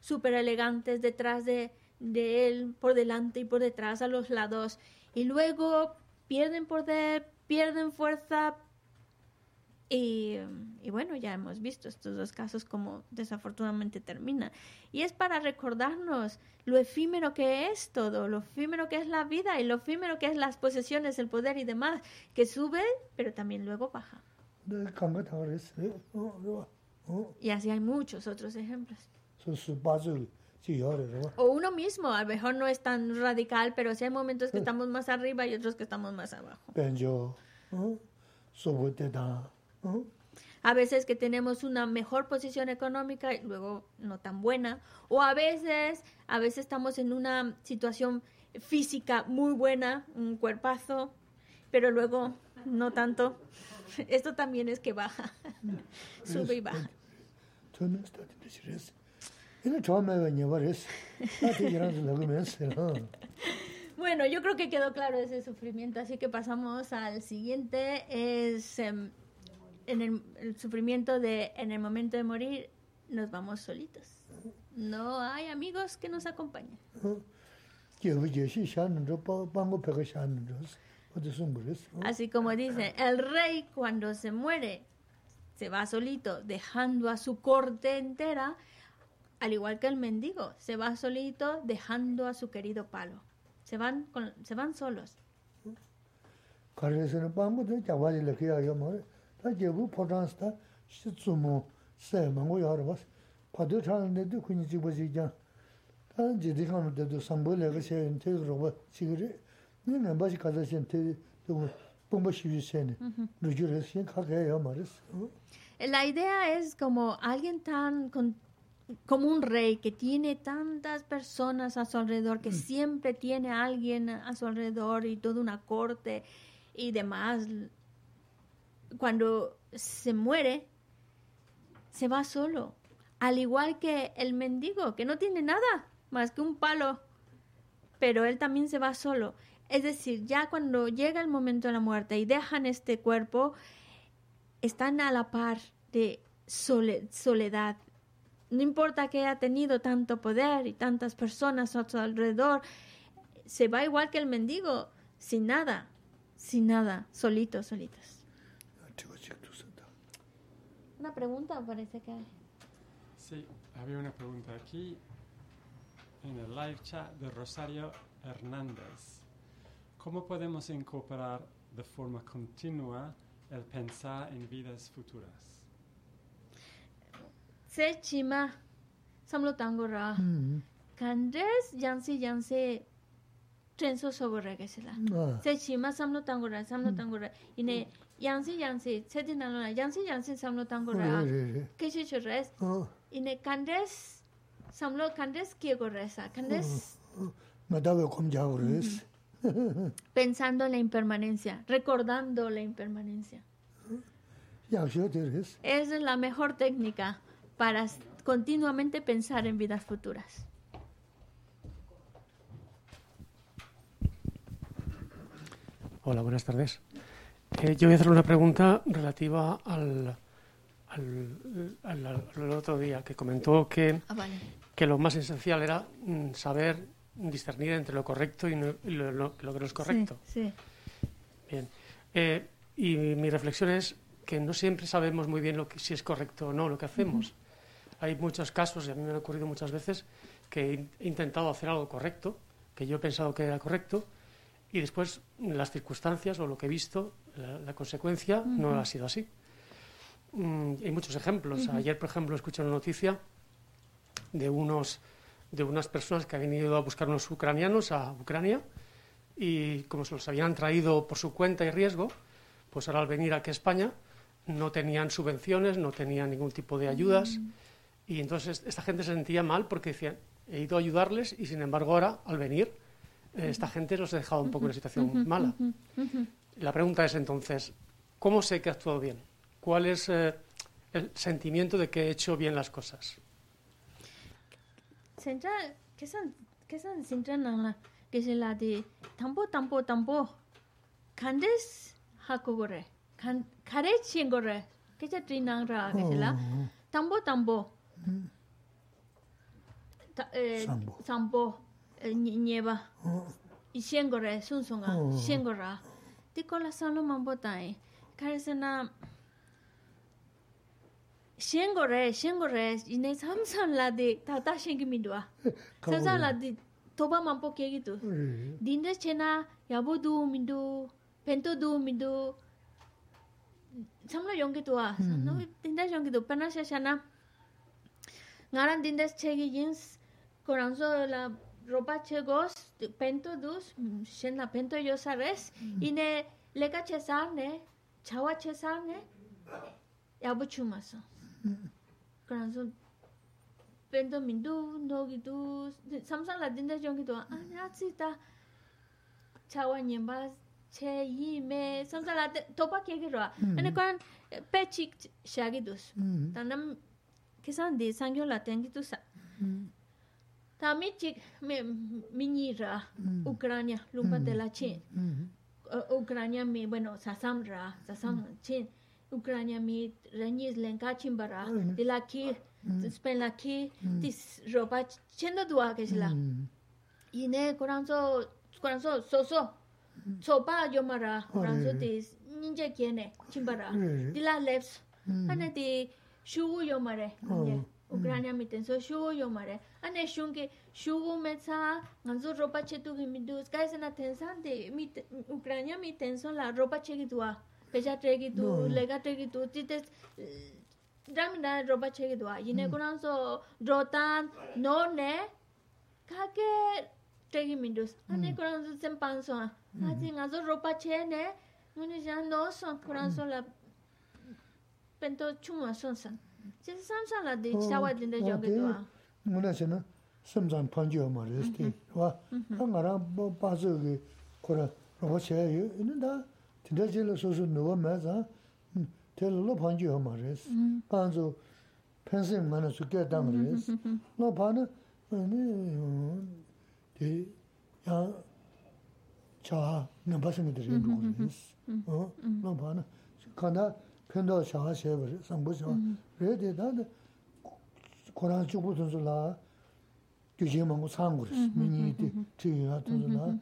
súper elegantes detrás de, de él, por delante y por detrás, a los lados, y luego pierden poder, pierden fuerza, y, bueno, ya hemos visto estos dos casos como desafortunadamente terminan. Y es para recordarnos lo efímero que es todo, lo efímero que es la vida y lo efímero que es las posesiones, el poder y demás, que sube, pero también luego baja. Y así hay muchos otros ejemplos. O uno mismo, a lo mejor no es tan radical, pero sí hay momentos que estamos más arriba y otros que estamos más abajo. A veces que tenemos una mejor posición económica y luego no tan buena. O a veces, a veces estamos en una situación física muy buena, un cuerpazo, pero luego no tanto. Esto también es que baja, sube y baja. Bueno, yo creo que quedó claro ese sufrimiento, así que pasamos al siguiente. Es em, en el, sufrimiento de en el momento de morir nos vamos solitos. No hay amigos que nos acompañen. Así como dice, el rey cuando se muere se va solito, dejando a su corte entera, al igual que el mendigo, se va solito, dejando a su querido palo. Se van, se van solos. La idea es como alguien tan con, como un rey que tiene tantas personas a su alrededor, que siempre tiene a alguien a su alrededor y toda una corte y demás, cuando se muere, se va solo. Al igual que el mendigo, que no tiene nada más que un palo, pero él también se va solo. Es decir, ya cuando llega el momento de la muerte y dejan este cuerpo, están a la par de soledad. No importa que haya tenido tanto poder y tantas personas a su alrededor, se va igual que el mendigo, sin nada, sin nada, solitos, solitos. Una pregunta parece que hay. Sí, había una pregunta aquí en el live chat de Rosario Hernández. ¿Cómo podemos incorporar de forma continua el pensar en vidas futuras? Sechima. Samlo tango ra. Kandres yansi yansi trenso sobo ra kesela. Sechima samlo tango ra, samlo tango ra. Ine yansi yansi, sedi nalo na, yansi yansi samlo tango ra. Keshi churres. Ine kandres, samlo kandres kiego resa. Kandres... Madawe kumjao res. Pensando en la impermanencia, recordando la impermanencia. Esa es la mejor técnica para continuamente pensar en vidas futuras. Hola, buenas tardes. Eh, yo voy a hacer una pregunta relativa al, al, al- al otro día, que comentó que, Ah, vale. que lo más esencial era mm, saber discernir entre lo correcto y, no- y lo, lo- lo que no es correcto. Sí, sí. Bien. Eh, y mi reflexión es que no siempre sabemos muy bien lo que, si es correcto o no lo que hacemos. Hay muchos casos, y a mí me han ocurrido muchas veces, que he intentado hacer algo correcto, que yo he pensado que era correcto, y después las circunstancias o lo que he visto, la, la consecuencia no ha sido así. Mm, hay muchos ejemplos. Ayer, por ejemplo, escuché una noticia de unos de unas personas que habían ido a buscar unos ucranianos a Ucrania y como se los habían traído por su cuenta y riesgo, pues ahora al venir aquí a España no tenían subvenciones, no tenían ningún tipo de ayudas y entonces esta gente se sentía mal porque decían, he ido a ayudarles y sin embargo ahora al venir eh, esta gente los ha dejado un poco en una situación mala. La pregunta es entonces, ¿cómo sé que he actuado bien? ¿Cuál es eh, el sentimiento de que he hecho bien las cosas? ¿qué son? Que se la de. Candes hakogore. Kare chingore. Que se trinangra que se la. sambo nyeba shengo re sunsunga shengo ra di kola sanu mambo tai karisa na shengo re shengo re ine samsan la di tata shengi midwa samsan la di toba mambo kegi tu dinda chena yabo du mindu pento du mindu samla yongi tuwa samla dinda yongi tu panasha shana ngaran dindas chegi yins coranzo la ropa chegos pento dus shen la pento yo sabes mm. ine leka chesarne chawa chesarne yabu chumaso coranzo mm. pento mindu no gitu samsang la dindas jongi do ah, mm. anachita chawa nyemba che yi me samsang la topa kegi ro ane koran pechik shagi dus. Tanam kisan di sangyo la tengi tu sa. Mm. Tami chik me mini ra mm. ukrania lumba de mm. la chin. Mm-hmm. Ukrania me bueno sasam ra sasam chin. Ukrania me rani lenka chin bara de la ki spen la ki this roba chen do dua ke sila ine koranzo koranzo so so chopa yomara oh, koranzo this ninje kene chin bara de la left ana de shugu yo mare oh. mm. Ukraina mi tenso shugu yo mare ane shungi shugu me tsa nganzo ropa che tu mi dus kai sena tensa de mi Ukraina mi tenso la ropa che gi dua peja tre gi du mm. lega tre gi du ti te dam da ropa che gi dua. Yine mm. kuran so drotan no ne ka ke tre gi mi dus ane kuran so sem panso ati nganzo ropa che ne ngone jan no so kuran so la pento chuma son san Chisa samsa la di chawa dinda jongi dua 뭐나 저는 섬산 판지어 말했지. 와. 한가라 뭐 빠져게 거라 로봇에 있는다. 진짜질로 소소 누워 맞아. 텔로 판지어 말했어. 반조 펜싱 만에 죽게 당 그랬어. 너 봐는 아니 대야 자, 넘바스는 들이 그랬어. 어? 너 봐는 가나 편도 샤와 쉐버 상부죠. 그래도 나도 고난 주부 선수라 규제만 거 상고를 미니디 뒤가 선수라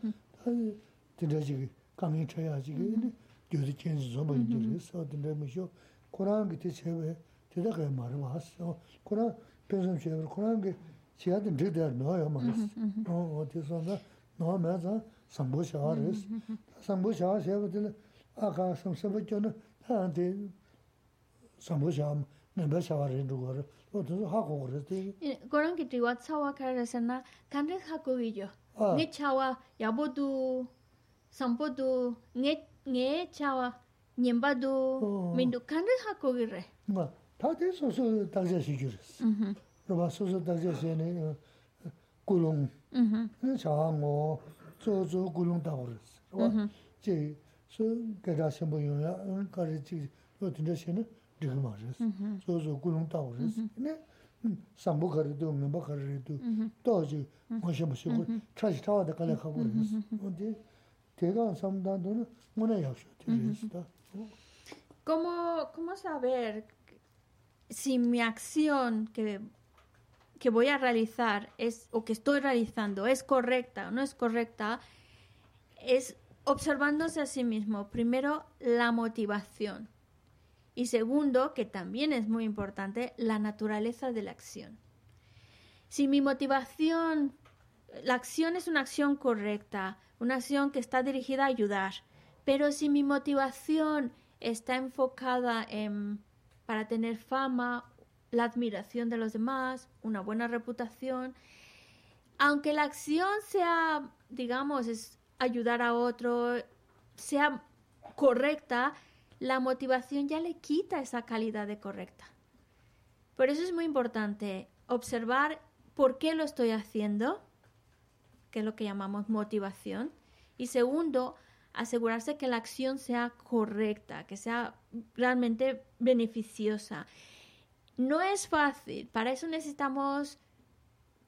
아니 진짜지 강의 쳐야지 근데 요새 괜히 좀 인터레스 어떤데 뭐죠 고난 그때 제외 대다가 말을 왔어 고난 변선 제외 고난 게 지하든 되다 넣어요 말았어 어 어디서나 너 맞아 상부 샤워를 상부 샤워 제외들 아까 성서부터는 한테 sambu shaam mianpa shawa rindu gore, lo tunzu haku gore tingi. Gorang ki tiwa tsawa kar rasa na kanrik haku wiyo. Nge chawa yabo du, sampo du, nge, nge chawa nyemba du, mindu kanrik haku wire. Nga, ta te susu dagja shi gyuris. Raba susu dagja shi ne gulung, chawa ngo, zo zo gulung dagoris. Raba, je, su gada shimbo yung ya, kari chik, lo tunja shi ne, so ¿Cómo, saber si mi acción que, que voy a realizar es, o que estoy realizando es correcta o no es correcta? Es observándose a sí mismo. Primero, la motivación. Y segundo, que también es muy importante, la naturaleza de la acción. Si mi motivación, la acción es una acción correcta, una acción que está dirigida a ayudar, pero si mi motivación está enfocada en para tener fama, la admiración de los demás, una buena reputación, aunque la acción sea, digamos, es ayudar a otro, sea correcta, la motivación ya le quita esa calidad de correcta. Por eso es muy importante observar por qué lo estoy haciendo, que es lo que llamamos motivación. Y segundo, asegurarse que la acción sea correcta, que sea realmente beneficiosa. No es fácil, para eso necesitamos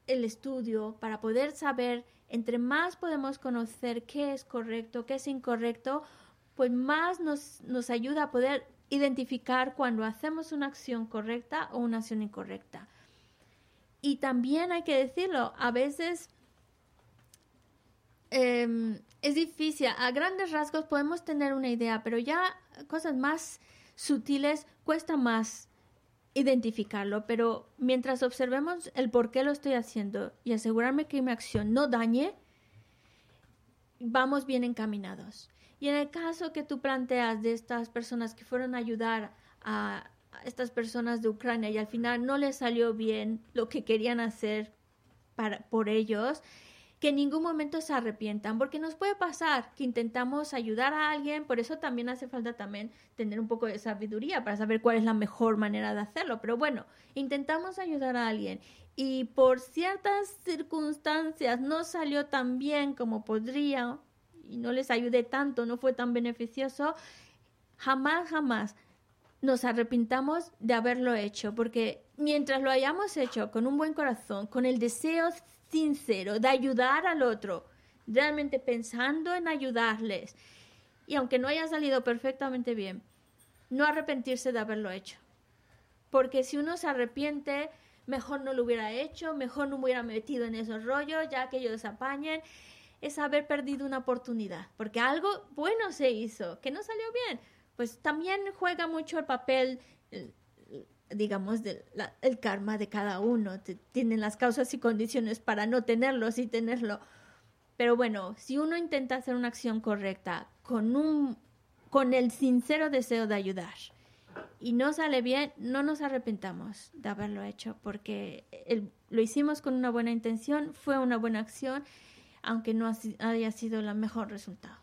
el estudio, para poder saber, entre más podemos conocer qué es correcto, qué es incorrecto, pues más nos, nos ayuda a poder identificar cuando hacemos una acción correcta o una acción incorrecta. Y también hay que decirlo, a veces em, es difícil, a grandes rasgos podemos tener una idea, pero ya cosas más sutiles cuesta más identificarlo, pero mientras observemos el por qué lo estoy haciendo y asegurarme que mi acción no dañe, vamos bien encaminados. Y en el caso que tú planteas de estas personas que fueron a ayudar a estas personas de Ucrania y al final no les salió bien lo que querían hacer para, por ellos, que en ningún momento se arrepientan, porque nos puede pasar que intentamos ayudar a alguien, por eso también hace falta también tener un poco de sabiduría para saber cuál es la mejor manera de hacerlo, pero bueno, intentamos ayudar a alguien y por ciertas circunstancias no salió tan bien como podría y no les ayudé tanto, no fue tan beneficioso, jamás, jamás nos arrepintamos de haberlo hecho, porque mientras lo hayamos hecho con un buen corazón, con el deseo sincero de ayudar al otro, realmente pensando en ayudarles, y aunque no haya salido perfectamente bien, no arrepentirse de haberlo hecho. Porque si uno se arrepiente, mejor no lo hubiera hecho, mejor no hubiera metido en esos rollos, ya que ellos apañen es haber perdido una oportunidad, porque algo bueno se hizo, que no salió bien. Pues también juega mucho el papel, digamos, del el karma de cada uno. Tienen las causas y condiciones para no tenerlo, sí tenerlo. Pero bueno, si uno intenta hacer una acción correcta con, un, con el sincero deseo de ayudar y no sale bien, no nos arrepentamos de haberlo hecho, porque lo hicimos con una buena intención, fue una buena acción aunque no haya sido el mejor resultado.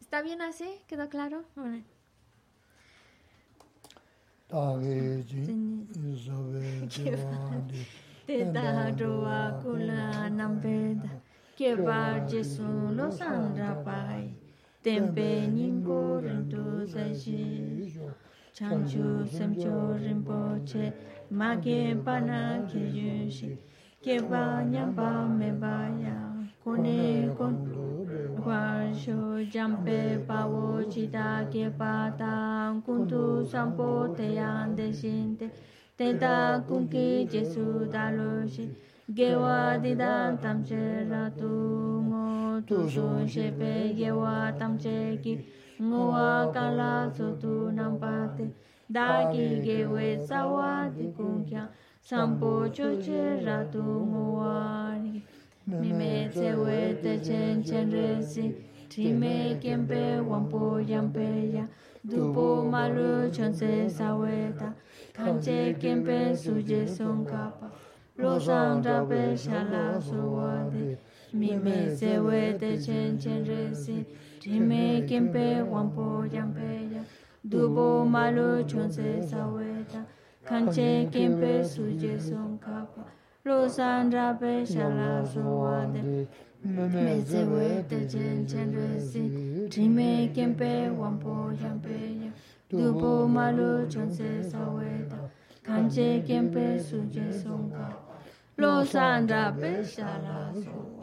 ¿Está bien así? ¿Quedó claro? Bueno. ma gen pa na ke yun shi ke ba nyam ba me ba ya ko kon kwa sho jam pa wo chi ta ke pa ta kun tu sam te yan de shin te te ta kun ki je da lo shi ge wa di da tam che ra tu ngo tu so she pe ge wa tam che ki ngo wa ka la su tu nam pa te 나에게 사와디 공야 삼보 조제라도 모아니 미메제웨 대젠젠레시 티메 겜베 왕보 얌베야 두보 마루 전세 사웨다 간제 겜베 수제 송가파 로상다베 샬라소와데 미메제웨 대젠젠레시 티메 겜베 왕보 얌베야 dubo malo chonse saweta kanche kempe suje sonkapa losan rape shala suwade meze wete chen chen resi trime kempe wampo yampe dubo malo chonse saweta kanche kempe suje sonkapa losan rape shala suwade